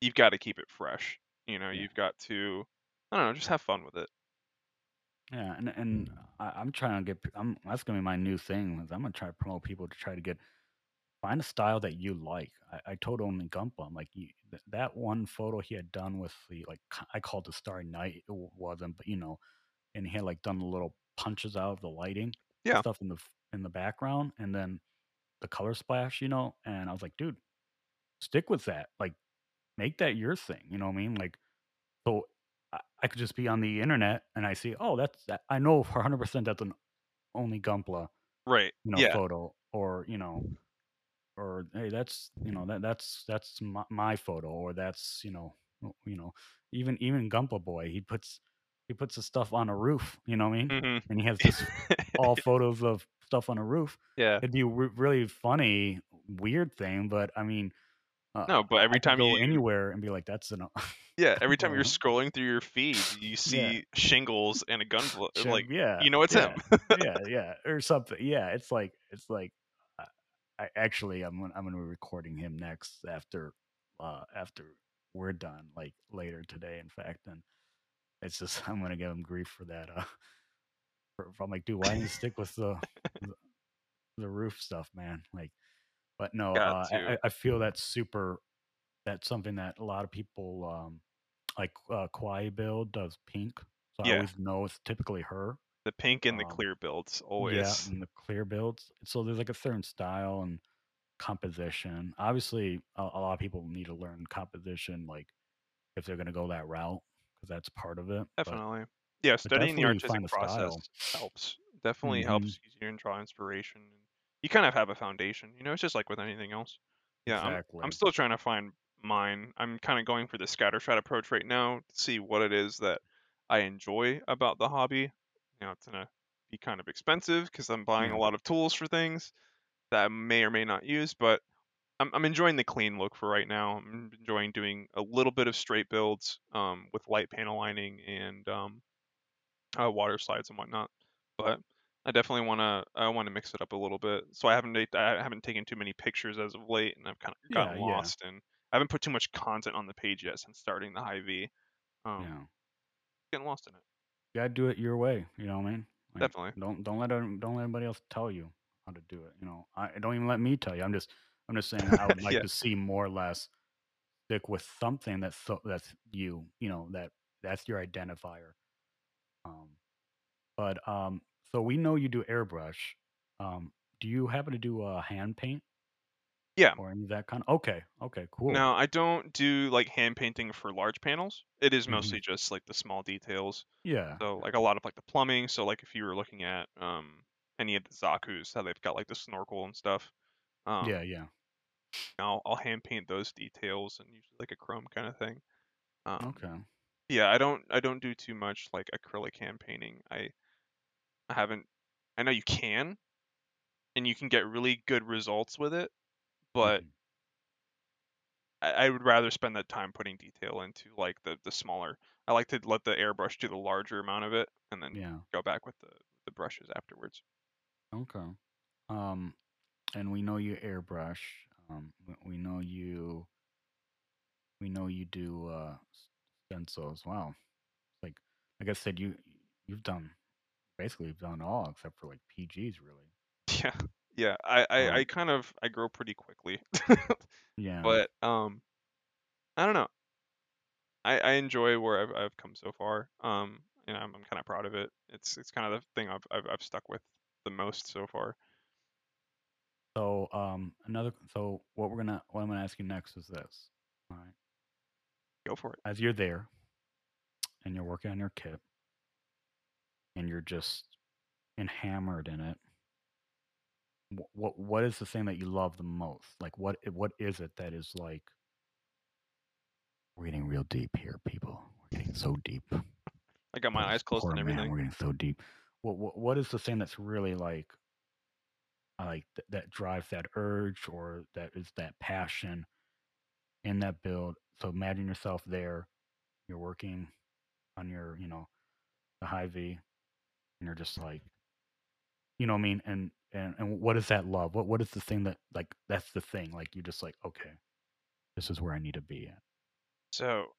you've got to keep it fresh. You know, Yeah. you've got to I don't know, just have fun with it. yeah. And and I, I'm trying to get. I'm that's gonna be my new thing. Is I'm gonna try to promote people to try to get find a style that you like. I, I told Only Gunpla, I'm like you, th- that one photo he had done with the like I called the Starry Night. It wasn't, but you know, and he had like done the little punches out of the lighting, Yeah. stuff in the in the background, and then the color splash, you know. And I was like, dude, stick with that. Like, make that your thing. You know what I mean? Like, so I, I could just be on the internet and I see, oh, that's that. I know for 100 percent that's an Only Gunpla Right. you know yeah. photo or you know or hey that's you know that that's that's my, my photo or that's you know you know even even Gumpa boy he puts he puts the stuff on a roof you know what I mean hmm and he has [LAUGHS] just all photos of stuff on a roof yeah. it'd be a re- really funny weird thing but I mean uh, No, but every could time go you anywhere and be like that's an [LAUGHS] yeah, every time you're scrolling through your feed, you see shingles and a gun like yeah you know it's yeah. him. yeah, yeah, or something. Yeah, it's like it's like I actually I'm gonna, I'm gonna be recording him next after uh after we're done, like later today, in fact, and it's just [LAUGHS] I'm gonna give him grief for that. Uh, for, for I'm like, dude, why didn't you [LAUGHS] stick with the the, the roof stuff, man? Like, but no, uh, I. I- I feel that's super. That's something that a lot of people um like uh, Kwai Build does pink So I Yeah. always know it's typically her. The pink and the Um, clear builds Yeah, always. and the clear builds. So there's like a certain style and composition. Obviously, a, a lot of people need to learn composition, like if they're gonna go that route, because that's part of it. But Definitely. Yeah, but studying the artistic a style. process helps. Definitely hmm helps you and draw inspiration. You kind of have a foundation. You know, it's just like with anything else. Yeah, I'm I'm still trying to find mine. I'm kind of going for the scattershot approach right now to see what it is that I enjoy about the hobby. You know, it's gonna be kind of expensive because I'm buying a lot of tools for things that I may or may not use, but I'm I'm enjoying the clean look for right now. I'm enjoying doing a little bit of straight builds um, with light panel lining and um, uh, water slides and whatnot. But I definitely want to I want to mix it up a little bit. So I haven't I haven't taken too many pictures as of late, and I've kind of gotten yeah, lost and I haven't put too much content on the page yet since starting the high V. Um, yeah. getting lost in it. You gotta do it your way. You know what I mean? Like Definitely. don't don't let don't let anybody else tell you how to do it. You know, I don't even let me tell you. I'm just I'm just saying I would [LAUGHS] like yeah. to see more or less stick with something that's so that's you. You know that that's your identifier. Um, but um, so we know you do airbrush. Um, do you happen to do uh, hand paint Yeah. or any of that kind? Okay, okay, cool. Now I don't do like hand painting for large panels. It is hmm mostly just like the small details. Yeah, So like a lot of like the plumbing. So like if you were looking at um any of the Zaku's, how they've got like the snorkel and stuff. Um, yeah, yeah. I'll I'll hand paint those details and usually like a chrome kind of thing. Um, Okay. yeah, I don't I don't do too much like acrylic hand painting. I I haven't. I know you can, and you can get really good results with it, but hmm I, I would rather spend that time putting detail into like the the smaller. I like to let the airbrush do the larger amount of it, and then Yeah. go back with the the brushes afterwards. Okay. Um, and we know you airbrush. Um, we we know you. We know you do uh s- stencils. Wow. Like, like I said, you you've done basically you've done all except for like PGs, really. [LAUGHS] Yeah, yeah. I I, Um, I kind of I grow pretty quickly, [LAUGHS] yeah. but um I don't know. I, I enjoy where I've I've come so far. Um, and I'm I'm kind of proud of it. It's it's kind of the thing I've I've, I've stuck with the most so far. So um, another. So what we're gonna what I'm gonna ask you next is this. All right. Go for it. As you're there and you're working on your kit and you're just enhammered in it. Wh- What what is the thing that you love the most? Like what what is it that is like we're getting real deep here, people. We're getting so deep. I got my eyes closed and man, everything. we're getting so deep. What what what is the thing that's really like like th- that drives that urge or that is that passion in that build? So imagine yourself there. You're working on your you know the high V, and you're just like you know what I mean. And and and what is that love? What what is the thing that like that's the thing? Like you're just like okay, this is where I need to be at. So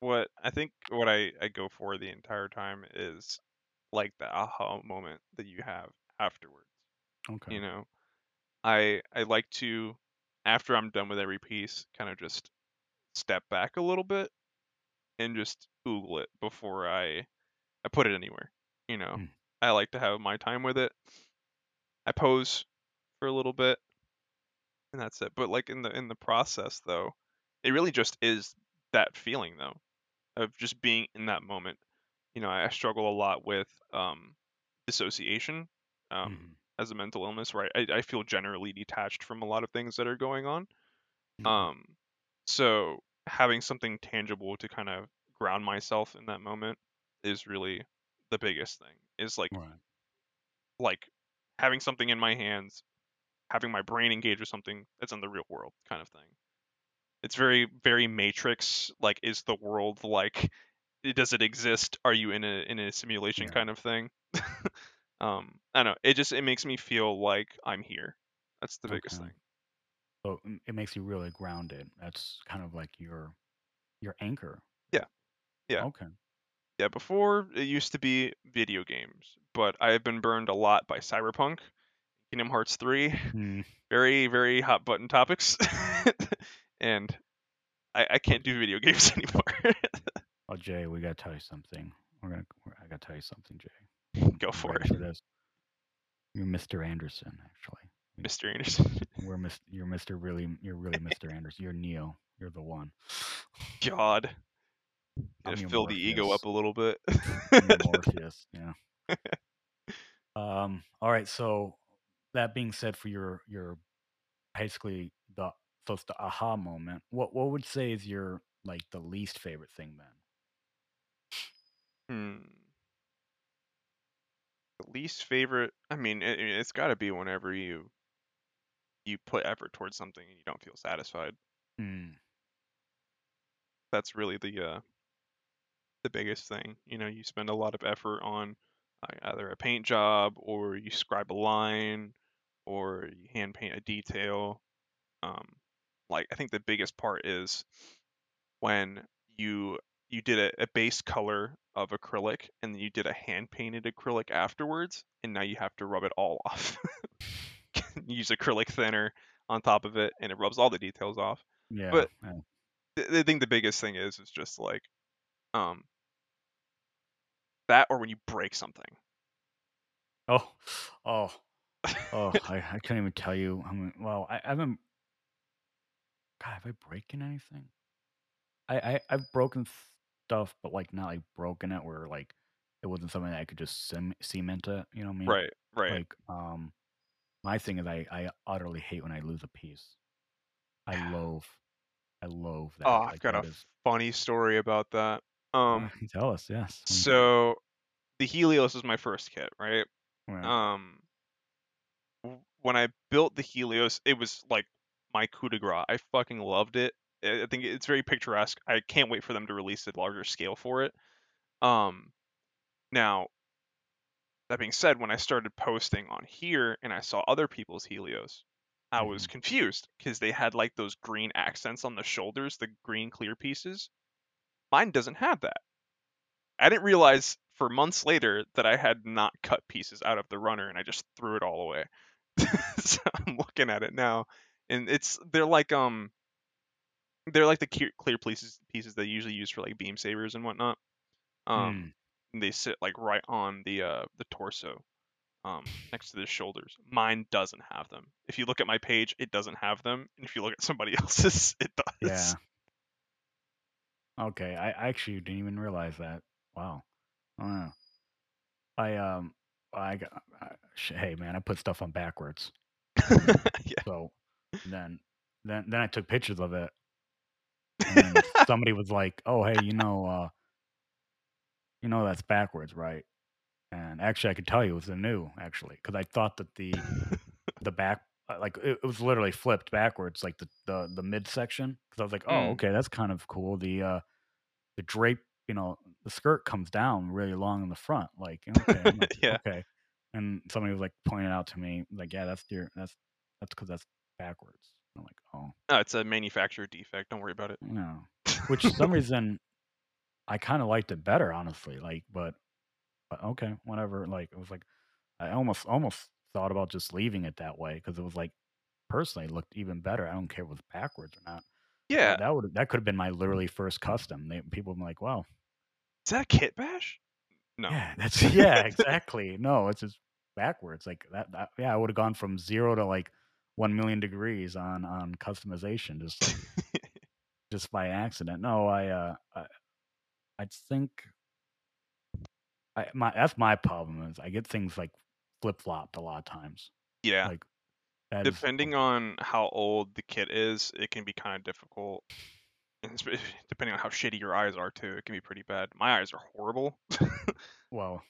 what I think what I I go for the entire time is like the aha moment that you have afterwards. Okay. You know, I I like to after I'm done with every piece, kind of just step back a little bit and just Google it before I I put it anywhere. You know, Mm, I like to have my time with it. I pose for a little bit and that's it. But like in the in the process though, it really just is that feeling though of just being in that moment. You know, I, I struggle a lot with um dissociation um mhm, as a mental illness where I, I feel generally detached from a lot of things that are going on. Okay. Um so having something tangible to kind of ground myself in that moment is really the biggest thing. Is like Right. like having something in my hands, having my brain engage with something that's in the real world kind of thing. It's very very matrix like is the world like does it exist? Are you in a in a simulation Yeah. kind of thing? [LAUGHS] um I don't know. It just it makes me feel like I'm here. That's the biggest thing. So mm, it makes you really grounded. That's kind of like your your anchor. Yeah. Yeah. Okay. Yeah, before it used to be video games, but I have been burned a lot by Cyberpunk, Kingdom Hearts 3, Mm, very, very hot button topics. [LAUGHS] and I, I can't do video [LAUGHS] games anymore. Oh, Jay, we gotta tell you something. We're gonna. We're, I gotta tell you something, Jay. [LAUGHS] Go for ready it, for this? You're Mr. Anderson, actually. Mr. Anderson. We're Mr. You're Mr. Really. You're really Mr. Anderson. You're Neo. You're the one. God. Your fill the ego up a little bit. [LAUGHS] Morpheus. Yeah. Um. All right. So that being said, for your your basically the so it's the aha moment. What what would say is your like the least favorite thing then? Hmm. The least favorite. I mean, it, it's got to be whenever you you put effort towards something and you don't feel satisfied. Hmm. That's really the uh the biggest thing. You know, you spend a lot of effort on either a paint job or you scribe a line or you hand paint a detail. Um, like I think the biggest part is when you you did a, a base color of acrylic and then you did a hand painted acrylic afterwards and now you have to rub it all [LAUGHS] off. [LAUGHS] Use acrylic thinner on top of it and it rubs all the details off. Yeah. But- yeah. I think the biggest thing is is just like um that or when you break something. Oh, oh, oh! [LAUGHS] I, I couldn't even tell you. I mean, well, I, I haven't. God, have I broken anything? I, I I've broken stuff, but like not like broken it where like it wasn't something that I could just cem- cement it. You know what I mean? Right, right. Like um, my thing is I I utterly hate when I lose a piece. I [SIGHS] loathe, I loathe that. oh, I've got a is- funny story about that. Um [LAUGHS] tell us, yes. So the Helios is my first kit, right? well, Um when I built the Helios, it was like my coup de grace. I fucking loved it. I I think it's very picturesque. I can't wait for them to release a larger scale for it. Um, now, that being said, when I started posting on here and I saw other people's Helios, I was confused because they had like those green accents on the shoulders, the green clear pieces. Mine doesn't have that. I didn't realize for months later that I had not cut pieces out of the runner and I just threw it all away. [LAUGHS] so I'm looking at it now and it's they're like um they're like the clear, clear pieces pieces they usually use for like beam sabers and whatnot. Um and they sit like right on the uh the torso um next to the shoulders. Mine doesn't have them. If you look at my page, it doesn't have them. And if you look at somebody [LAUGHS] else's, it does. Yeah. Okay, I I actually didn't even realize that. Wow. Oh, yeah. I um I got I, sh- hey man, I put stuff on backwards. [LAUGHS] yeah. So then then then I took pictures of it. And then somebody was like, "Oh, hey, you know uh you know that's backwards, right?" And actually I could tell you it was a Nu actually cuz I thought that the [LAUGHS] the back like it, it was literally flipped backwards like the the the midsection cuz I was like, "Oh, Mm. okay, that's kind of cool." The uh the drape, you know, the skirt comes down really long in the front. Like, okay, like, [LAUGHS] Yeah. okay. And somebody was like pointing out to me, like, yeah, that's your that's that's because that's backwards. I'm like, oh No, it's a manufacturer defect. Don't worry about it. no. Which for some [LAUGHS] reason I kind of liked it better, honestly. Like, but, but okay, whatever. Like, it was like I almost almost thought about just leaving it that way because it was like personally looked even better. I don't care if it was backwards or not. yeah. That, would that could have been my literally first custom. They, people have been like, wow, Is that a kit bash? No. Yeah, that's [LAUGHS] yeah, exactly. No, it's just backwards. Like that, that yeah, I would have gone from zero to like one million degrees on on customization just like [LAUGHS] just by accident. No, I uh I, I think I my that's my problem is I get things like flip flopped a lot of times. yeah. Like that is- Depending on how old the kit is, it can be kind of difficult. And [LAUGHS] depending on how shitty your eyes are too, it can be pretty bad. My eyes are horrible. [LAUGHS] well,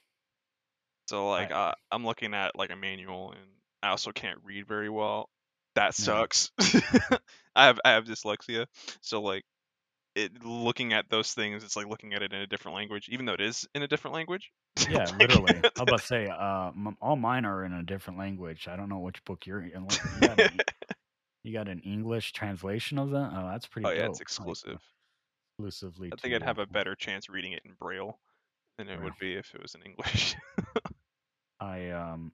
So like uh, I'm looking at like a manual and I also can't read very well. That No. sucks. [LAUGHS] I have I have dyslexia. So like it looking at those things it's like looking at it in a different language even though it is in a different language. [LAUGHS] yeah, like- literally. [LAUGHS] I was about to say, uh, m- all mine are in a different language. I don't know which book you're in. You got, an, [LAUGHS] you got an English translation of that? Oh, that's pretty oh yeah, dope. it's Like, exclusive. exclusively. I think I'd have uh, a better chance reading it in braille than it Braille. would be if it was in English. I um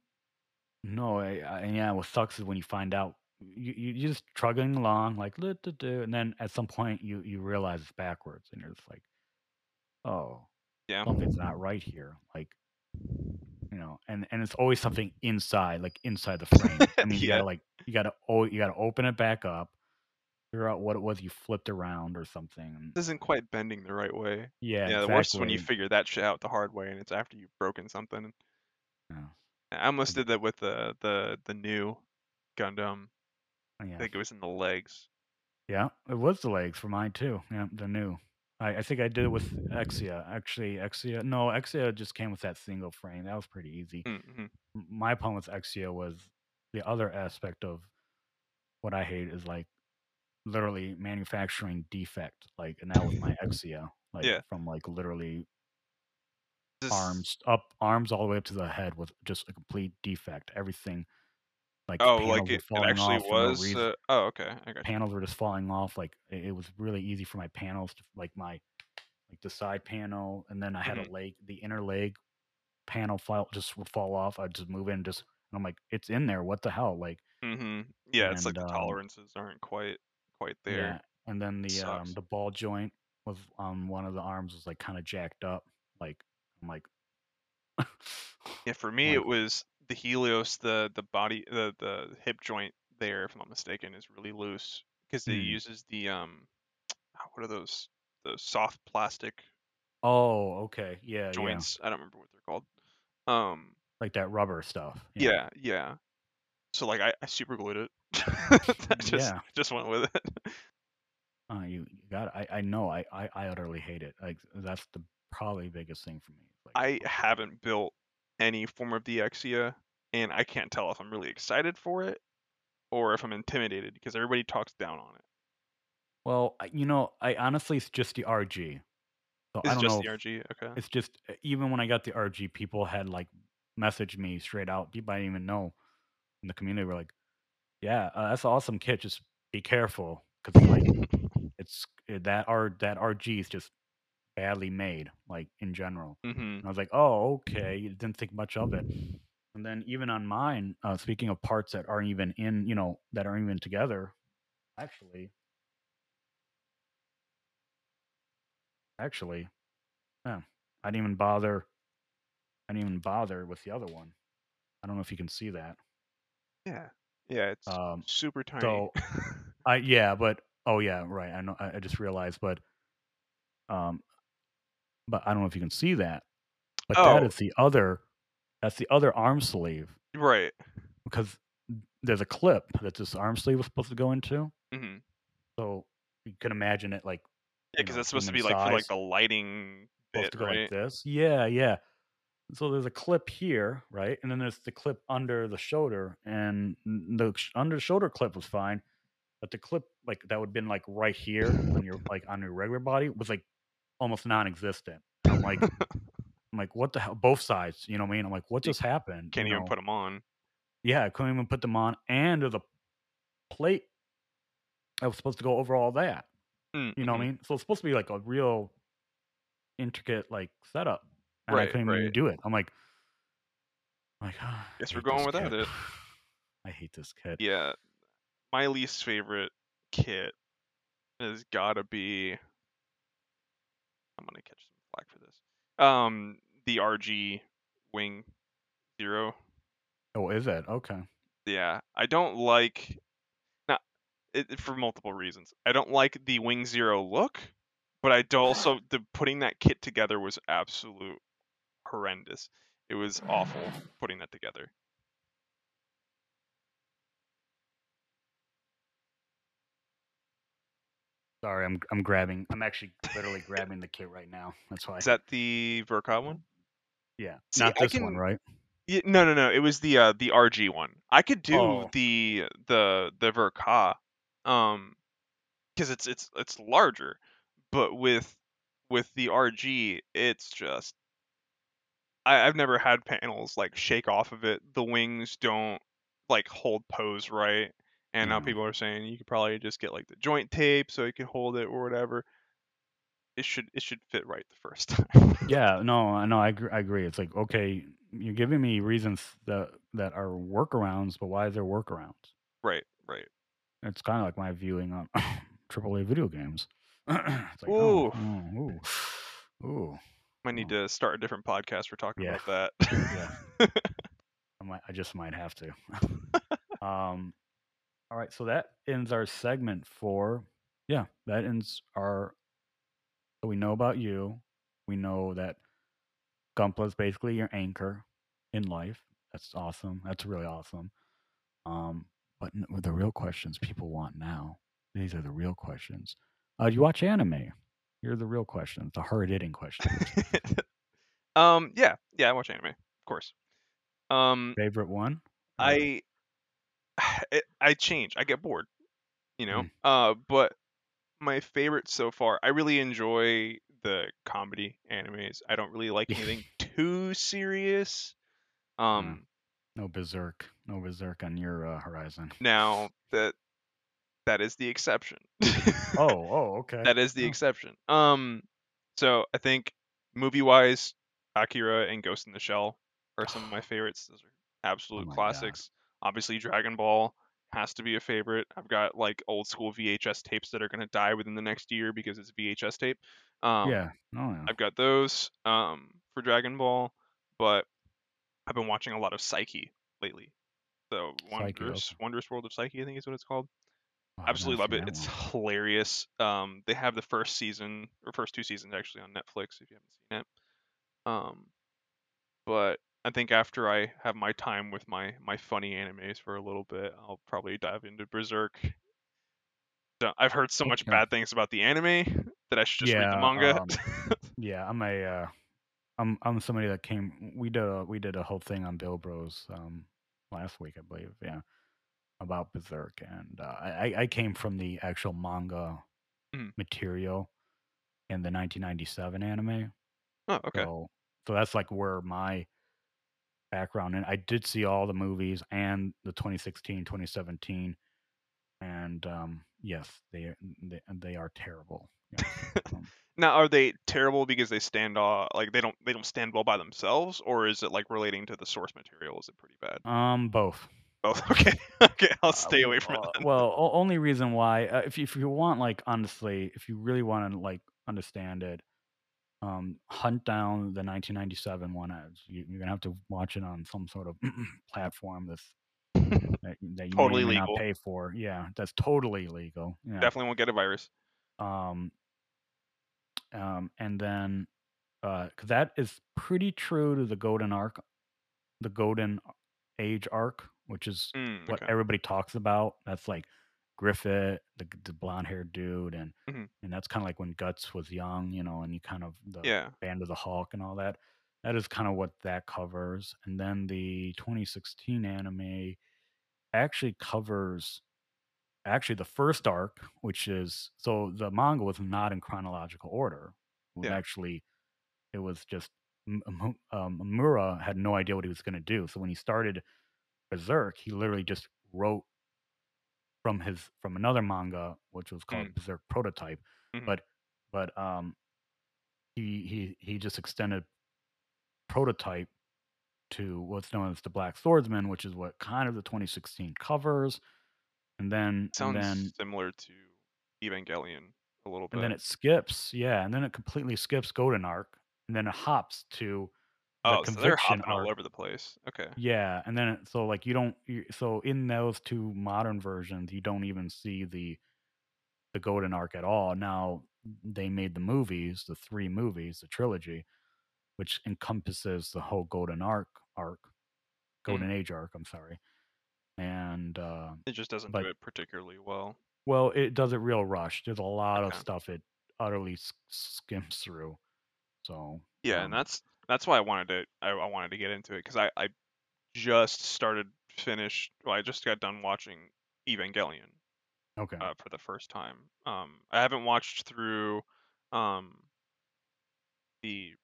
no, I, I yeah, what sucks is when you find out you you you're just trugging along like "Lu- du- du," and then at some point you you realize it's backwards and you're just like, oh, Yeah. something's not right here. Like, you know, and and it's always something inside, like inside the frame. I [LAUGHS] mean, you yeah. gotta like you gotta oh you gotta open it back up, figure out what it was you flipped around or something. This isn't quite bending the right way. Yeah, Yeah, the worst is when you figure that shit out the hard way and it's after you've broken something. Yeah. I almost did that with the the the Nu Gundam. I think it was in the legs. Yeah, it was the legs for mine too. Yeah, the Nu. I, I think I did it with Exia. Actually, Exia. No, Exia just came with that single frame. That was pretty easy. Mm-hmm. My problem with Exia was the other aspect of what I hate is like literally manufacturing defect. Like, and that was my [LAUGHS] Exia. Like Yeah. from like literally This, arms up, arms all the way up to the head with just a complete defect. Everything. Like Oh, like it, it actually for no was. Uh, oh, okay. I got you. panels were just falling off. Like it, it was really easy for my panels to like my like the side panel, and then I had Mhm. a leg, the inner leg panel file just would fall off. I'd just move in, just and I'm like, it's in there. What the hell? Like Mm-hmm. Yeah, it's like the um, tolerances aren't quite quite there. yeah, and then the um the ball joint was on one of the arms was like kind of jacked up. Like I'm like, Yeah, for [LAUGHS] me Like- it was the Kyrios, the the body, the the hip joint there, if I'm not mistaken, is really loose because it Hmm. uses the um, what are those? The soft plastic oh okay, yeah, yeah, joints. I don't remember what they're called. Um, like that rubber stuff. yeah, yeah. So like I, I super glued it. [LAUGHS] I just Yeah. just went with it. Uh, you, you got. I I know. I, I I utterly hate it. Like that's the probably biggest thing for me. Like, I haven't built any form of the Exia, and I can't tell if I'm really excited for it or if I'm intimidated because everybody talks down on it. Well, you know, I honestly it's just the RG. So I It's don't just know. the RG. Okay. It's just uh, even when I got the RG, people had like messaged me straight out. People I didn't even know in the community were like, "Yeah, uh, that's an awesome kit. Just be careful because like [LAUGHS] it's uh, that R that RG is just badly made, like in general." hmm And I was like, "Oh, okay." You didn't think much of it. And then even on mine, uh, speaking of parts that aren't even in, you know, that aren't even together, actually, actually, yeah, I didn't even bother. I didn't even bother with the other one. I don't know if you can see that. Yeah. Yeah. It's Um, super tiny. so [LAUGHS] I yeah, but oh yeah, right. I know. I, I just realized, but um, but I don't know if you can see that. But that Oh. is the other. That's the other arm sleeve right. because there's a clip that this arm sleeve was supposed to go into. hmm So you can imagine it like Yeah, because it's supposed to be human like for like the lighting supposed bit, to go right? like this. Yeah, yeah. So there's a clip here, right? And then there's the clip under the shoulder, and the sh- under the shoulder clip was fine, but the clip like that would have been like right here on your like on your regular body was like almost non-existent. I'm like, [LAUGHS] I'm like, what the hell? Both sides, you know what I mean? I'm like, what just happened? Can't you even know? put them on. Yeah, I couldn't even put them on, and the plate I was supposed to go over all that. Mm, You know what. I mean? So it's supposed to be like a real intricate like setup, and I Right, couldn't even right. do it. I'm like, I'm like, "Ah, I Guess we're going without it. [SIGHS] I hate this kit. Yeah. My least favorite kit has gotta be. I'm gonna catch some flack for this. Um, the RG Wing Zero. Oh, is it okay? Yeah, I don't like. Not it, for multiple reasons. I don't like the Wing Zero look, but I do [LAUGHS] also the putting that kit together was absolute horrendous. It was awful [SIGHS] putting that together. Sorry, I'm I'm grabbing. I'm actually literally grabbing the kit right now. That's why. Is that the Ver.Ka one? yeah, See, not this one, right? Yeah, no, no, no. It was the uh, the RG one. I could do Oh. the the the Ver.Ka, um, because it's it's it's larger, but with with the RG, it's just I, I've never had panels like shake off of it. The wings don't like hold pose right, and now people are saying you could probably just get like the joint tape so it can hold it or whatever. It should it should fit right the first time. Yeah, [LAUGHS] no, I know. I agree, I agree. It's like okay, you're giving me reasons that that are workarounds, but why is there workarounds? right, right. It's kind of like my viewing on [LAUGHS] AAA video games. [CLEARS THROAT] it's like, Ooh. oh, oh, ooh. Ooh, Might need Oh. to start a different podcast for talking Yeah. about that. [LAUGHS] yeah. I might. I just might have to. um. All right. So that ends our segment for. Yeah, that ends our. So we know about you. We know that Gunpla is basically your anchor in life. That's awesome. That's really awesome. Um, but the real questions people want now. These are the real questions. Uh, do you watch anime? Are the real questions, the hard hitting questions. [LAUGHS] um, yeah, yeah, I watch anime, of course. Um, Favorite one? I, [SIGHS] it, I change. I get bored, you know. Mm. Uh, but my favorite so far, I really enjoy the comedy animes. I don't really like anything [LAUGHS] too serious. Um, no berserk, no berserk on your uh, horizon. now that that is the exception. [LAUGHS] Oh, oh, okay. that is the Oh. exception. Um, so I think movie wise, Akira and Ghost in the Shell are some of my [GASPS] favorites. Those are absolute Oh my God. classics. Obviously, Dragon Ball has to be a favorite. I've got like old school VHS tapes that are gonna die within the next year because it's VHS tape. Um, yeah. Oh, yeah. I've got those um for Dragon Ball, but I've been watching a lot of Saiki lately. So Wondrous okay. Wondrous World of Saiki, I think is what it's called Oh, absolutely love it. It's one. hilarious. Um, they have the first season or first two seasons actually on Netflix if you haven't seen it. Um, but I think after I have my time with my my funny animes for a little bit, I'll probably dive into Berserk. So I've heard so much bad things about the anime that I should just read the manga. um, Yeah, I'm a. Uh, I'm I'm somebody that came. We did a we did a whole thing on Build Bros. Um, last week I believe. Yeah, about Berserk, and uh, I I came from the actual manga Mhm. material in the 1997 anime. oh, okay. So so that's like where my background and I did see all the movies and the 2016, 2017 and um yes, they they, they are terrible. Yes. Um, [LAUGHS] Now, are they terrible because they stand off like they don't they don't stand well by themselves, or is it like relating to the source material? Is it pretty bad? um both. Both. [LAUGHS] Okay. Okay. I'll Uh, stay away from uh, it. Then. Well, o- only reason why, uh, if you, if you want, like honestly, if you really want to like understand it, um, hunt down the 1997 one. You, you're gonna have to watch it on some sort of [CLEARS THROAT] platform that's [LAUGHS] that, you- that you Totally may legal. not pay for. Yeah, that's totally legal. Yeah. Definitely won't get a virus. Um, um, and then, uh, that is pretty true to the Golden Arc, the Golden Age arc, which is Mm, what okay. everybody talks about. That's like Griffith, the, the blonde haired dude, and Mhm. and that's kind of like when Guts was young, you know, and you kind of the Yeah. Band of the Hawk and all that. That is kind of what that covers. And then the 2016 anime actually covers actually the first arc, which is so the manga was not in chronological order. It was Yeah. actually it was just um, Miura had no idea what he was going to do. So when he started Berserk, he literally just wrote from his from another manga, which was called Mm. Berserk Prototype. Mhm. But but um, he he he just extended Prototype to what's known as the Black Swordsman, which is what kind of the 2016 covers, and then Sounds and then similar to Evangelion a little bit. and then it skips, yeah, and then it completely skips Golden Arc, and then it hops to the oh, so they're hopping all over the place. Okay. Yeah, and then it, so like you don't so in those two modern versions, you don't even see the the Golden Arc at all. Now they made the movies, the three movies, the trilogy, which encompasses the whole Golden Arc arc, Golden Age arc. I'm sorry, and uh, It just doesn't but do it particularly well. well, it does it real rush. There's a lot of stuff it utterly skims through. So Yeah, and um, that's that's why I wanted to I, I wanted to get into it because I I just started finished. Well, I just got done watching Evangelion okay. uh, for the first time. Um, I haven't watched through um the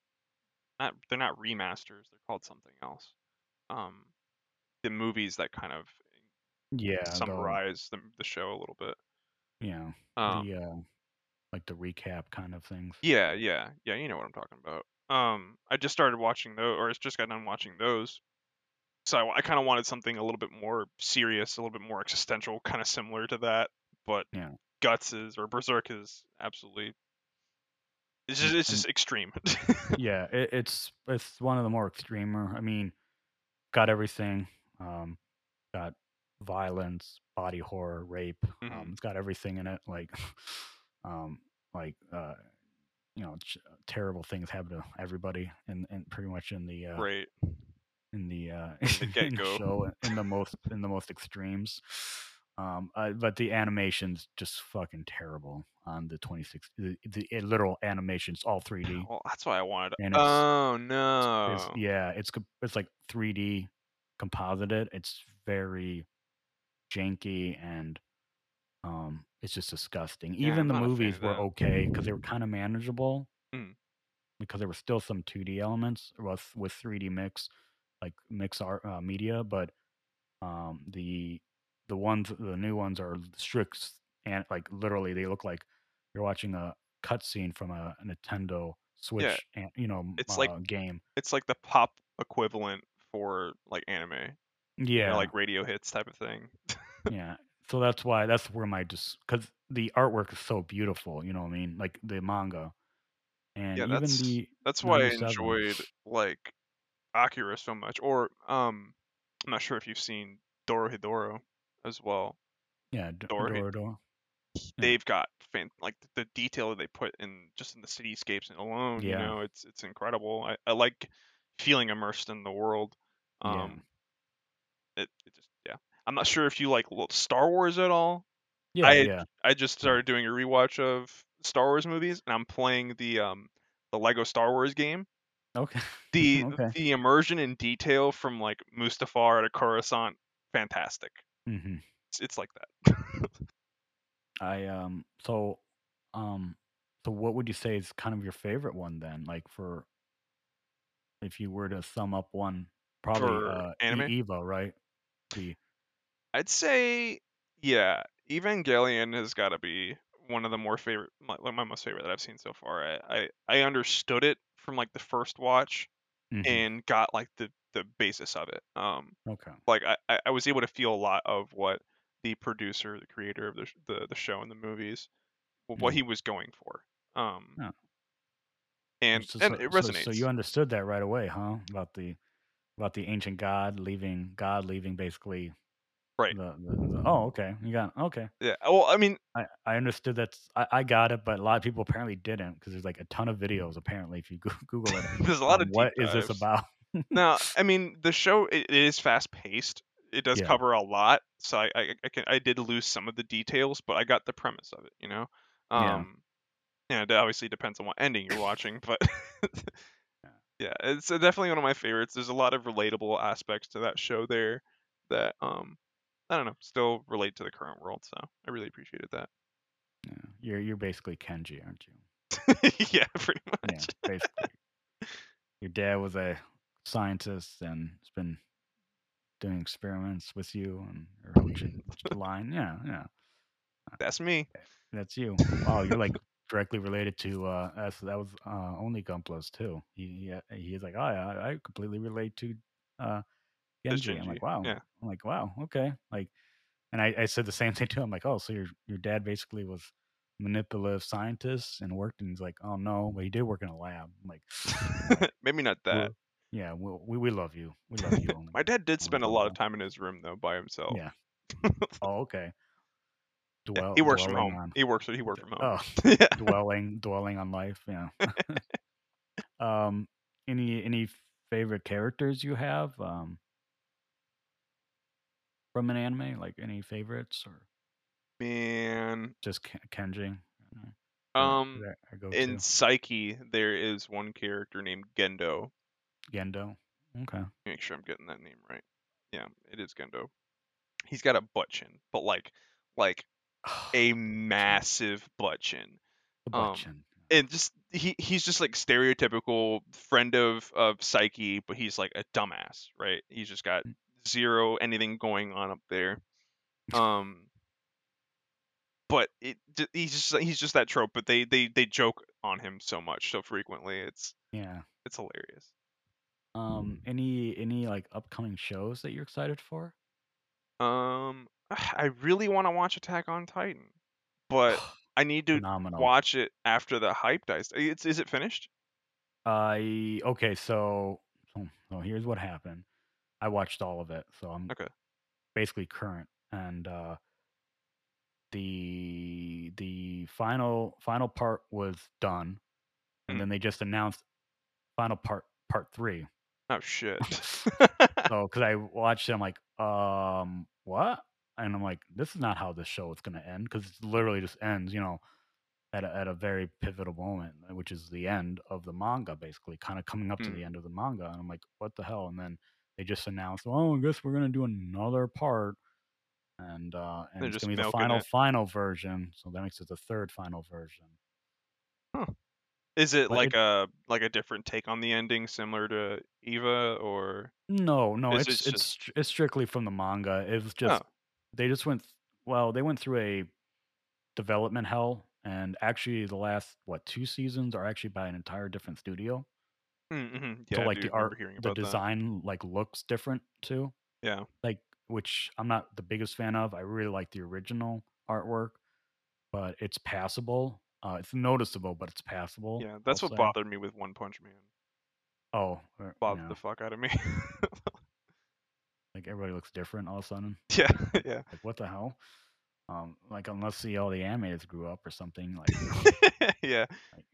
not they're not remasters. They're called something else. Um, the movies that kind of yeah, summarize the the show a little bit. yeah, Um, the uh, like the recap kind of things. Yeah, yeah, yeah. You know what I'm talking about. Um, I just started watching those, or it's just got done watching those. So I, kind of wanted something a little bit more serious, a little bit more existential, kind of similar to that. But Yeah. Guts is or Berserk is absolutely It's just it's just extreme. yeah, it, it's it's one of the more extremer. I mean, got everything. Um, got violence, body horror, rape. Um, Mhm. it's got everything in it. Like, [LAUGHS] um, like uh, you know, ch- terrible things happen to everybody, and and pretty much in the uh, right. in the uh in the [LAUGHS] show in the most [LAUGHS] in the most extremes um uh, but the animation's just fucking terrible on the 26 the, the uh, literal animations all 3d Well, that's why I wanted. And it's- oh It's- no. yeah it's it's like 3d composited it's very janky and um it's just disgusting Yeah, even I'm the a movies were okay because they were kind of manageable Mm. because there were still some 2d elements with with 3d mix like mix art uh, media but um the the ones the new ones are strict and like literally they look like you're watching a cutscene from a, Nintendo Switch and you know It's uh, like- game It's like the pop equivalent for like anime. You yeah know, like radio hits type of thing. yeah so that's why that's where my just because the artwork is so beautiful you know what I mean like the manga and Yeah, even that's- the That's why I enjoyed like Akira so much. Or um, I'm not sure if you've seen Dorohedoro as well. yeah D- Dora Yeah. They've got fan- like the detail that they put in just in the cityscapes alone. Yeah. You know, it's it's incredible. I, I like feeling immersed in the world. Yeah. Um, it, it just yeah. I'm not sure if you like Star Wars at all. yeah I- yeah I just started doing a rewatch of Star Wars movies, and I'm playing the um the Lego Star Wars game. okay [LAUGHS] The Okay. the immersion and detail from like Mustafar to Coruscant, fantastic. hmm It's, it's like that. [LAUGHS] I um so um so what would you say is kind of your favorite one then? Like for if you were to sum up one, probably For uh anime? Eva, right? The I'd say yeah, Evangelion has got to be one of the more favorite, my, like my most favorite that I've seen so far. I, I I understood it from like the first watch Mhm, and got like the the basis of it. Um, okay. like I, I- was able to feel a lot of what the producer, the creator of the the, the show and the movies, wh- what he was going for. Um, Yeah. and So- and so- it so- resonates. So, you understood that right away, huh? About the about the ancient god leaving God leaving basically Right. the, the, the oh okay. You got okay. yeah. Well, I mean, I, I understood that. I, I got it, but a lot of people apparently didn't because there's like a ton of videos apparently if you [LAUGHS] Google it. there's a lot of what is this about? no, [LAUGHS] I mean the show it, it is fast paced. It does Yeah. cover a lot, so I, I I can I did lose some of the details, but I got the premise of it. You know. Yeah. Um, yeah. It obviously depends on what ending you're watching, but [LAUGHS] yeah, it's uh, definitely one of my favorites. There's a lot of relatable aspects to that show there that um I don't know still relate to the current world. So I really appreciated that. Yeah. You're you're basically Kenji, aren't you? [LAUGHS] yeah, pretty Yeah, much. basically. Your dad was a scientist and has been doing experiments with you and or Hochin line. Yeah, yeah. That's me. That's you. Wow, you're like directly related to uh us. That was uh Only Gunpla's too. He he, he's like, oh yeah, I, I completely relate to uh That's Genji. I'm like, wow. yeah. I'm like, wow, okay. Like and I, I said the same [LAUGHS] thing to him, like, oh, so your your dad basically was manipulative scientist and worked and he's like, oh no, but he did work in a lab. I'm like, [LAUGHS] Maybe not that. Well, yeah, we, we we love you. We love you. [LAUGHS] only. My dad did spend a lot of time in his room though by himself. Yeah. oh, okay. Dwell, he works from home. on- He works. He worked from home. oh, yeah. dwelling dwelling on life. Yeah. um, any any favorite characters you have um from an anime? Like any favorites or Man. just Ken- Kenji? Uh, Um. Go In Saiki, there is one character named Gendo. Gendo. Okay. Make sure I'm getting that name right. Yeah, it is Gendo. He's got a butt chin, but like, like [SIGHS] a massive butt chin. The um, Butchin. and just he he's just like stereotypical friend of of Saiki, but he's like a dumbass, right? He's just got. Zero anything going on up there. [LAUGHS] Um, but it he's just he's just that trope. But they they they joke on him so much so frequently. It's Yeah. it's hilarious. Um. Any any like upcoming shows that you're excited for? Um, [SIGHS] I really want to watch Attack on Titan, but [SIGHS] I need to phenomenal. watch it after the hype dies. It's is it finished? I okay, so so, so here's what happened. I watched all of it, so I'm Okay. basically current, and uh, the the final final part was done, and Mm. then they just announced final part part three. Oh shit. [LAUGHS] [LAUGHS] So because I watched it, I'm like, um, what? And I'm like, this is not how this show is gonna end because it literally just ends, you know, at a, at a very pivotal moment, which is the end of the manga, basically, kind of coming up to Mm. the end of the manga. And I'm like, what the hell? And then they just announced, oh, I guess we're gonna do another part, and uh, and They're it's gonna be the final it. final version. So that makes it the third final version. Is it But like it, a like a different take on the ending, similar to Eva, or no, no, is it's it's just it's strictly from the manga. It was oh just they just went well, they went through a development hell, and actually the last what two seasons are actually by an entire different studio. Mm-hmm. Yeah, like the art, the about that. design like looks different too. Yeah, Like which I'm not the biggest fan of. I really like the original artwork, but it's passable. Uh, it's noticeable, but it's passable. yeah, I'll that's what say. bothered me with One Punch Man. Oh, or, Bothered yeah, the fuck out of me. like everybody looks different all of a sudden. [LAUGHS] yeah, yeah, Like what the hell? Um, like unless the all the animators grew up or something. Like, [LAUGHS] yeah. like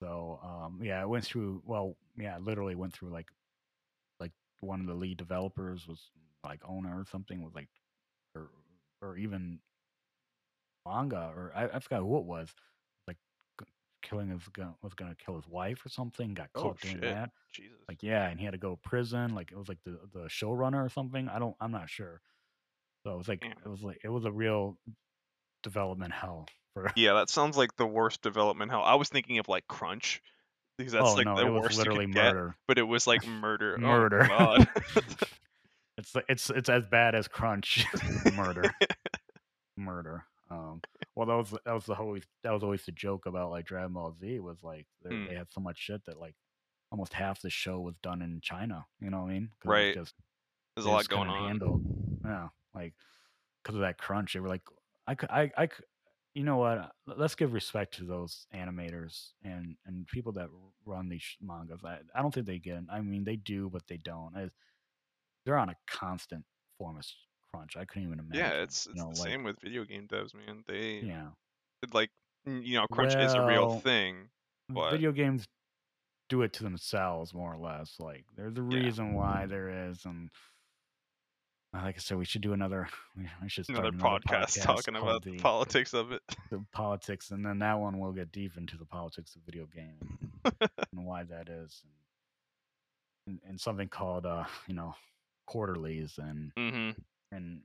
so. Um, yeah, it went through. Well, yeah, it literally went through like like one of the lead developers was like owner or something was like or or even manga or I, I forgot who it was like g- killing his gun was gonna kill his wife or something got Oh caught doing shit, that Jesus. like yeah and he had to go to prison like it was like the the showrunner or something I don't I'm not sure so it was like Damn. it was like it was a real development hell Yeah, that sounds like the worst development hell. I was thinking of like Crunch because that's oh like no the worst you literally could get, but it was like [LAUGHS] murder. Oh murder god. [LAUGHS] [LAUGHS] it's it's it's as bad as crunch murder murder. Um, well, that was that was the whole that was always the joke about like Dragon Ball Z was like they, Mm, they had so much shit that like almost half the show was done in China. You know what I mean? Right. just There's a lot going on. handle. Yeah, like because of that crunch, they were like, I could, I, I could. You know what? uh, Let's give respect to those animators and and people that run these mangas. I I don't think they get. I mean, they do, but they don't. It's- They're on a constant form of crunch. I couldn't even imagine. Yeah, imagine. it's You it's know, the like same with video game devs, man. They yeah. like you know, crunch is a real thing, but video games do it to themselves more or less. Like there's a yeah. reason why there is, and like I said, we should do another. [LAUGHS] We should start Another another podcast podcast talking about the politics of it. [LAUGHS] the politics, and then that one will get deep into the politics of video gaming [LAUGHS] and why that is, and, and, something called uh you know quarterlies and hmm and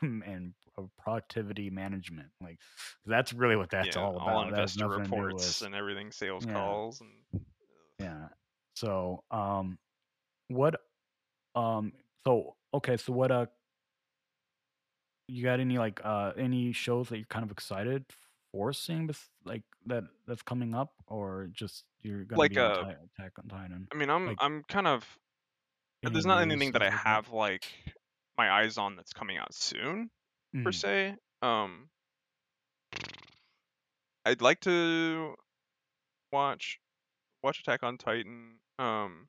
and uh, productivity management. Like that's really what that's Yeah, all all about. Has investor nothing to do reports with and everything, sales yeah calls and yeah. So um what um so okay so what uh you got any like uh any shows that you're kind of excited for seeing this like that that's coming up or just you're gonna like be on uh Ti- Attack on Titan I mean, I'm like I'm kind of any there's not anything that stuff I like that have like my eyes on that's coming out soon per Mhm. se. Um, I'd like to watch watch Attack on Titan. Um,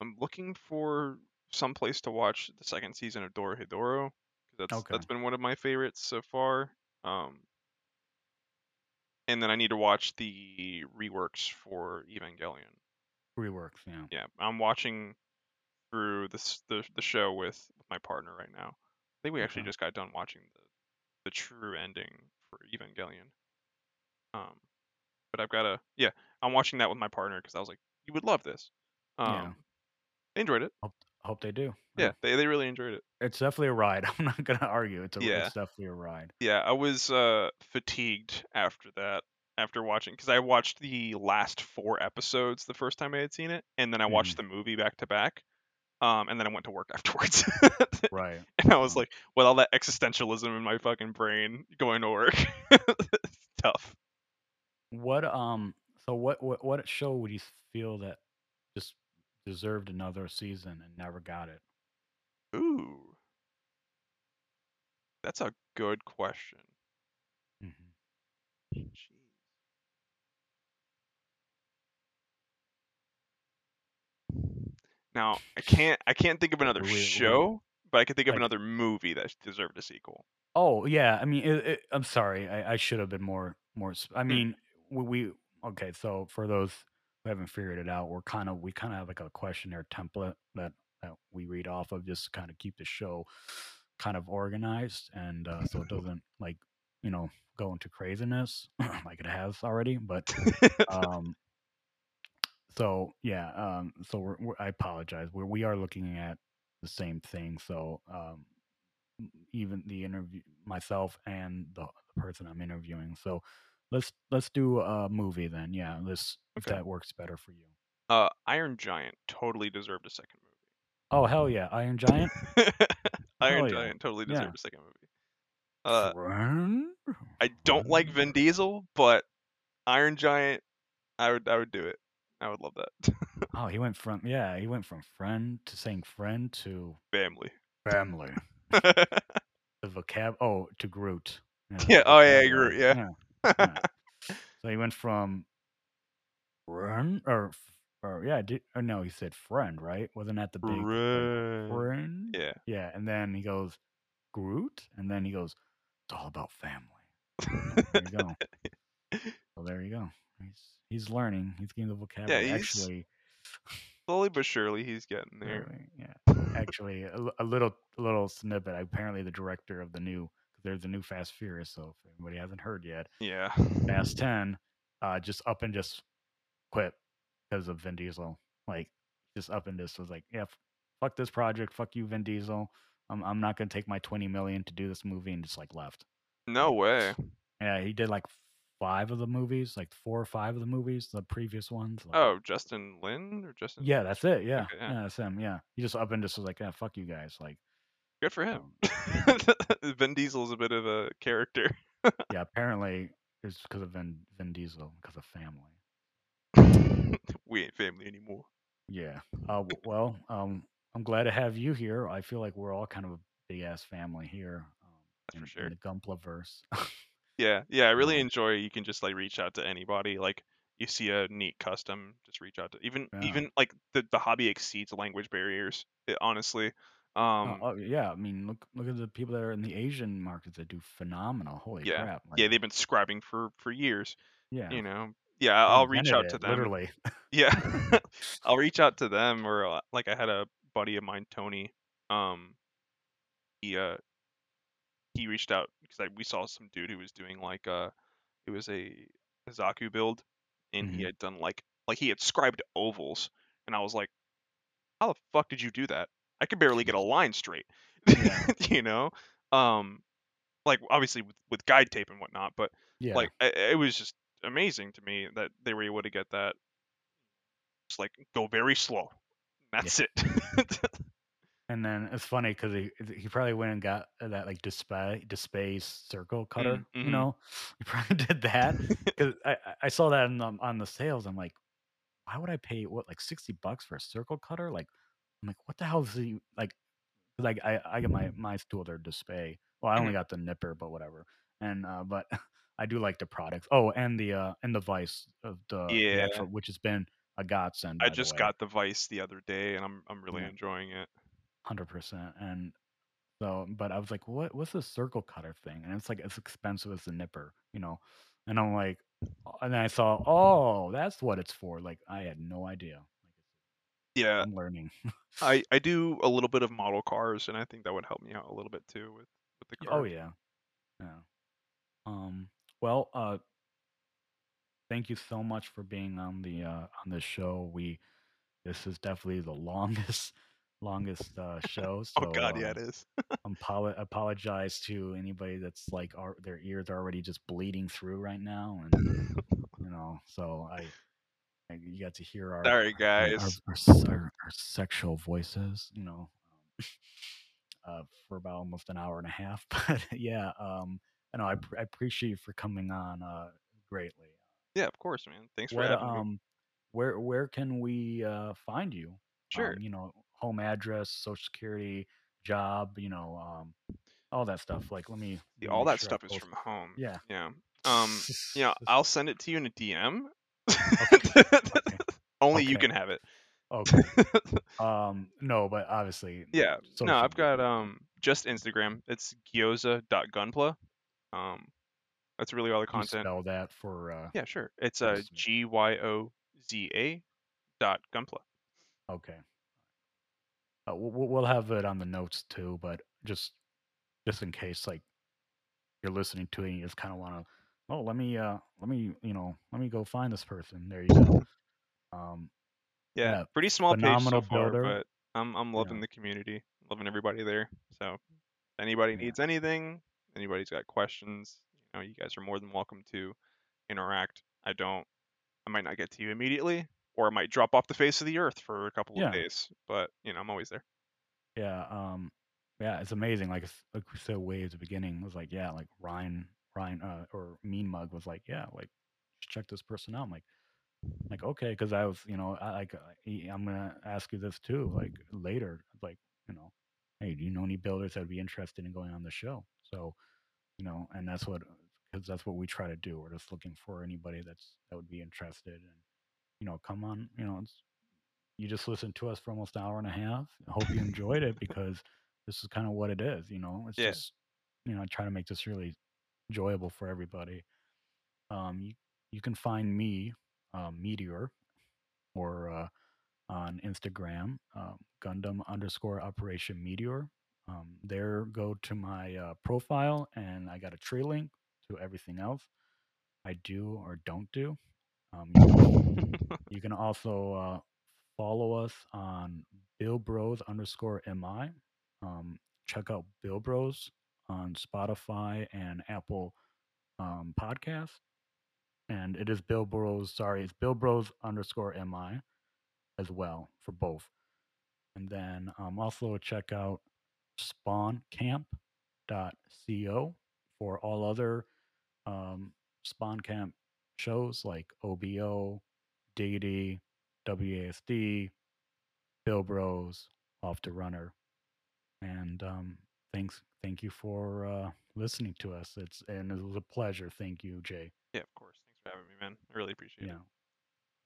I'm looking for some place to watch the second season of Dorohedoro because that's okay that's been one of my favorites so far. Um, and then I need to watch the reworks for Evangelion. reworks yeah Yeah, I'm watching through this the the show with, with my partner right now. I think we actually just got done watching the the true ending for Evangelion. Um, but I've got to yeah, I'm watching that with my partner because I was like, you would love this. yeah Um, they enjoyed it. Hope, hope they do Yeah, they they really enjoyed it. it's definitely a ride [LAUGHS] I'm not gonna argue it's a Yeah, it's definitely a ride yeah. I was uh fatigued after that after watching because I watched the last four episodes the first time I had seen it, and then I watched hmm the movie back to back. Um, and then I went to work [LAUGHS] afterwards. right And I was um, like, with all that existentialism in my fucking brain, going to work, it's [LAUGHS] tough. What um so what what what show would you feel that just deserved another season and never got it? Ooh, that's a good question. hmm Jeez. Now I can't I can't think of another we- show, but I can think of like- another movie that deserved a sequel. Oh yeah, I mean, it, it, I'm sorry, I, I should have been more more. I mean, we, we okay. So for those haven't figured it out, we're kind of we kind of have like a questionnaire template that that we read off of, just to kind of keep the show kind of organized, and uh, so it [LAUGHS] doesn't like you know go into craziness [CLEARS THROAT] like it has already. But [LAUGHS] um, so yeah, um, so we're, we're, I apologize. We're we are looking at the same thing. So um, even the interview myself and the, the person I'm interviewing. So let's let's do a movie then. Yeah, let's if Okay. that works better for you. uh, Iron Giant totally deserved a second movie. Oh hell yeah, Iron Giant. movie. [LAUGHS] Iron Hell yeah. Giant totally Yeah. deserved a second movie. Uh, Friend? I don't like? Vin Diesel, but Iron Giant, I would I would do it. I would love that. [LAUGHS] Oh, he went from yeah, he went from friend to saying friend to Family. family. [LAUGHS] The vocab oh to Groot. Yeah, oh, yeah. Groot, yeah. Yeah. [LAUGHS] So he went from friend or or yeah, did, or no, he said friend, right? Wasn't that the big Friend. friend? Yeah. Yeah, and then he goes Groot, and then he goes, "It's all about family." There you go. [LAUGHS] So there you go. He's he's learning. He's getting the vocabulary. he's Actually, Slowly but surely, he's getting there. yeah. [LAUGHS] Actually, a, a little a little snippet. Apparently, the director of the new there's a new Fast Furious. So if anybody hasn't heard yet, Yeah. Fast Ten, uh, just up and just quit because of Vin Diesel. Like just up and just was like, yeah, fuck this project, fuck you, Vin Diesel. I'm I'm not gonna take my twenty million to do this movie and just like left. No way. Yeah, he did like five of the movies, like four or five of the movies, the previous ones. Like, Oh, Justin Lin or Justin? yeah, that's it. Yeah, Okay, yeah. yeah, that's him. Yeah, he just up and just was like, yeah, fuck you guys. Like, Good for him. [LAUGHS] Vin Diesel's a bit of a character. yeah, apparently it's because of Vin Vin Diesel, because of family. [LAUGHS] we ain't family anymore. Yeah. Uh, well, um, I'm glad to have you here. I feel like we're all kind of a big ass family here. Um, That's for sure. In the Gunplaverse. Yeah, yeah. I [LAUGHS] really Um, enjoy. You can just like reach out to anybody. Like you see a neat custom, just reach out to even Yeah. even like the the hobby exceeds language barriers. It, honestly. Uh, Um. oh, yeah, I mean, look look at the people that are in the Asian markets that do phenomenal. Holy yeah. crap! Yeah, like, they've been scribing for for years. yeah. You know. Yeah, they I'll reach out to them. Literally. [LAUGHS] Yeah, [LAUGHS] [LAUGHS] I'll reach out to them or uh, like I had a buddy of mine, Tony. Um, he uh he reached out because I, we saw some dude who was doing like uh it was a, a Zaku build and he Mhm. had done like like he had scribed ovals and I was like, how the fuck did you do that? I could barely get a line straight. Yeah. [LAUGHS] you know, um, like obviously with, with guide tape and whatnot, but yeah. like I, it was just amazing to me that they were able to get that just like go very slow that's it and then it's funny because he he probably went and got that like display DSPIAE circle cutter. mhm. You know, [LAUGHS] he probably did that because I I- I saw that on the, on the sales. I'm like, why would I pay what like sixty bucks for a circle cutter? Like, I'm like, what the hell is he like? Like I I get my my tool their DSPIAE. Well, I only Mhm. got the nipper, but whatever. And uh, but [LAUGHS] I do like the products. Oh, and the uh and the vice of the, the Yeah. actual, which has been a godsend. i by the just got the vice the other day and i'm i'm really Yeah. enjoying it hundred percent. And so, but I was like, what? What's this circle cutter thing? And it's like as expensive as the nipper, you know. And I'm like, and then I saw, oh, that's what it's for. Like I had no idea. Yeah I'm learning. [LAUGHS] i i do a little bit of model cars and i think that would help me out a little bit too with with the cars oh yeah, yeah. Um. Well, uh, thank you so much for being on the uh on this show. We this is definitely the [LAUGHS] longest longest uh show. [LAUGHS] So, oh god yeah uh, it is I'm poli- apologize to anybody that's like our, their ears are already just bleeding through right now, and you know, so I you got to hear our sorry guys our, s- our, our sexual voices, you know, [LAUGHS] uh, for about almost an hour and a half. [LAUGHS] But yeah, um, I know I, pr- I appreciate you for coming on uh, greatly. yeah of course man thanks for having me um, where where can we uh find you? sure um, you know, home address, social security, job, you know, um, all that stuff. Like, let me me all that sure stuff is from home Yeah. yeah [LAUGHS] Um, you know, I'll send it to you in a DM. Okay. [LAUGHS] Only you can have it. okay. [LAUGHS] Um, no, but obviously, Yeah. social no, I've got um just Instagram. It's gyoza.gunpla. Um, that's really all the content. spell that for uh Yeah, sure. It's uh? G Y O Z A dot gunpla. Okay. Uh, we'll, we'll- we'll have it on the notes too, but just just in case, like you're listening to it and you just kind of want to, oh, let me, uh, let me, you know, let me go find this person. There you go. Um, Yeah, Yeah, pretty small page so far, builder. but I'm I'm loving Yeah. the community, loving everybody there. So, if anybody Yeah. needs anything, anybody's got questions, you know, you guys are more than welcome to interact. I don't, I might not get to you immediately, or I might drop off the face of the earth for a couple Yeah. of days, but you know, I'm always there. yeah, um, yeah, it's amazing. Like, it's, like we said way at the beginning, it was like, yeah, like Ryan, Ryan, uh, or Mean Mug was like, yeah, like check this person out. I'm like, like okay, because I was, you know, I like, I'm gonna ask you this too, like later, like, you know, hey, do you know any builders that'd be interested in going on the show? So, you know, and that's what, because that's what we try to do. We're just looking for anybody that's that would be interested, and you know, come on, you know, it's you just listened to us for almost an hour and a half. I hope you enjoyed it because this is kind of what it is, you know. It's Yeah. just, you know, I try to make this really enjoyable for everybody. Um, you you can find me, um, Meteor, or uh, on Instagram, um, Gundam underscore Operation Meteor. Um, there, go to my uh, profile, and I got a tree link to everything else I do or don't do. Um, you, can, you can also uh, follow us on Build Bros underscore mi. Um, check out Build Bros on Spotify and Apple um, Podcast. And it is Build Bros. Sorry, it's Build Bros underscore mi as well for both. And then um, also check out spawncamp.co for all other um, spawn camp shows like OBO, Diggity, WASD, Build Bros, Off the Runner. And um, thanks, thank you for uh, listening to us. It's and it was a pleasure. Thank you, Jay. Yeah, of course. Thanks for having me, man. I really appreciate Yeah. it.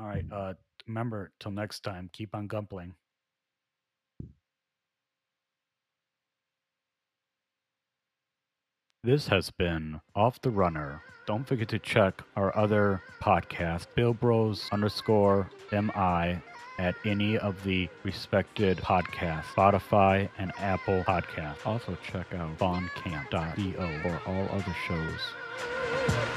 All right. Uh, remember, till next time, keep on gunpling. This has been Off the Runner. Don't forget to check our other podcast, Build Bros underscore MI, at any of the respected podcasts, Spotify and Apple Podcasts. Also check out spawncamp.co for all other shows.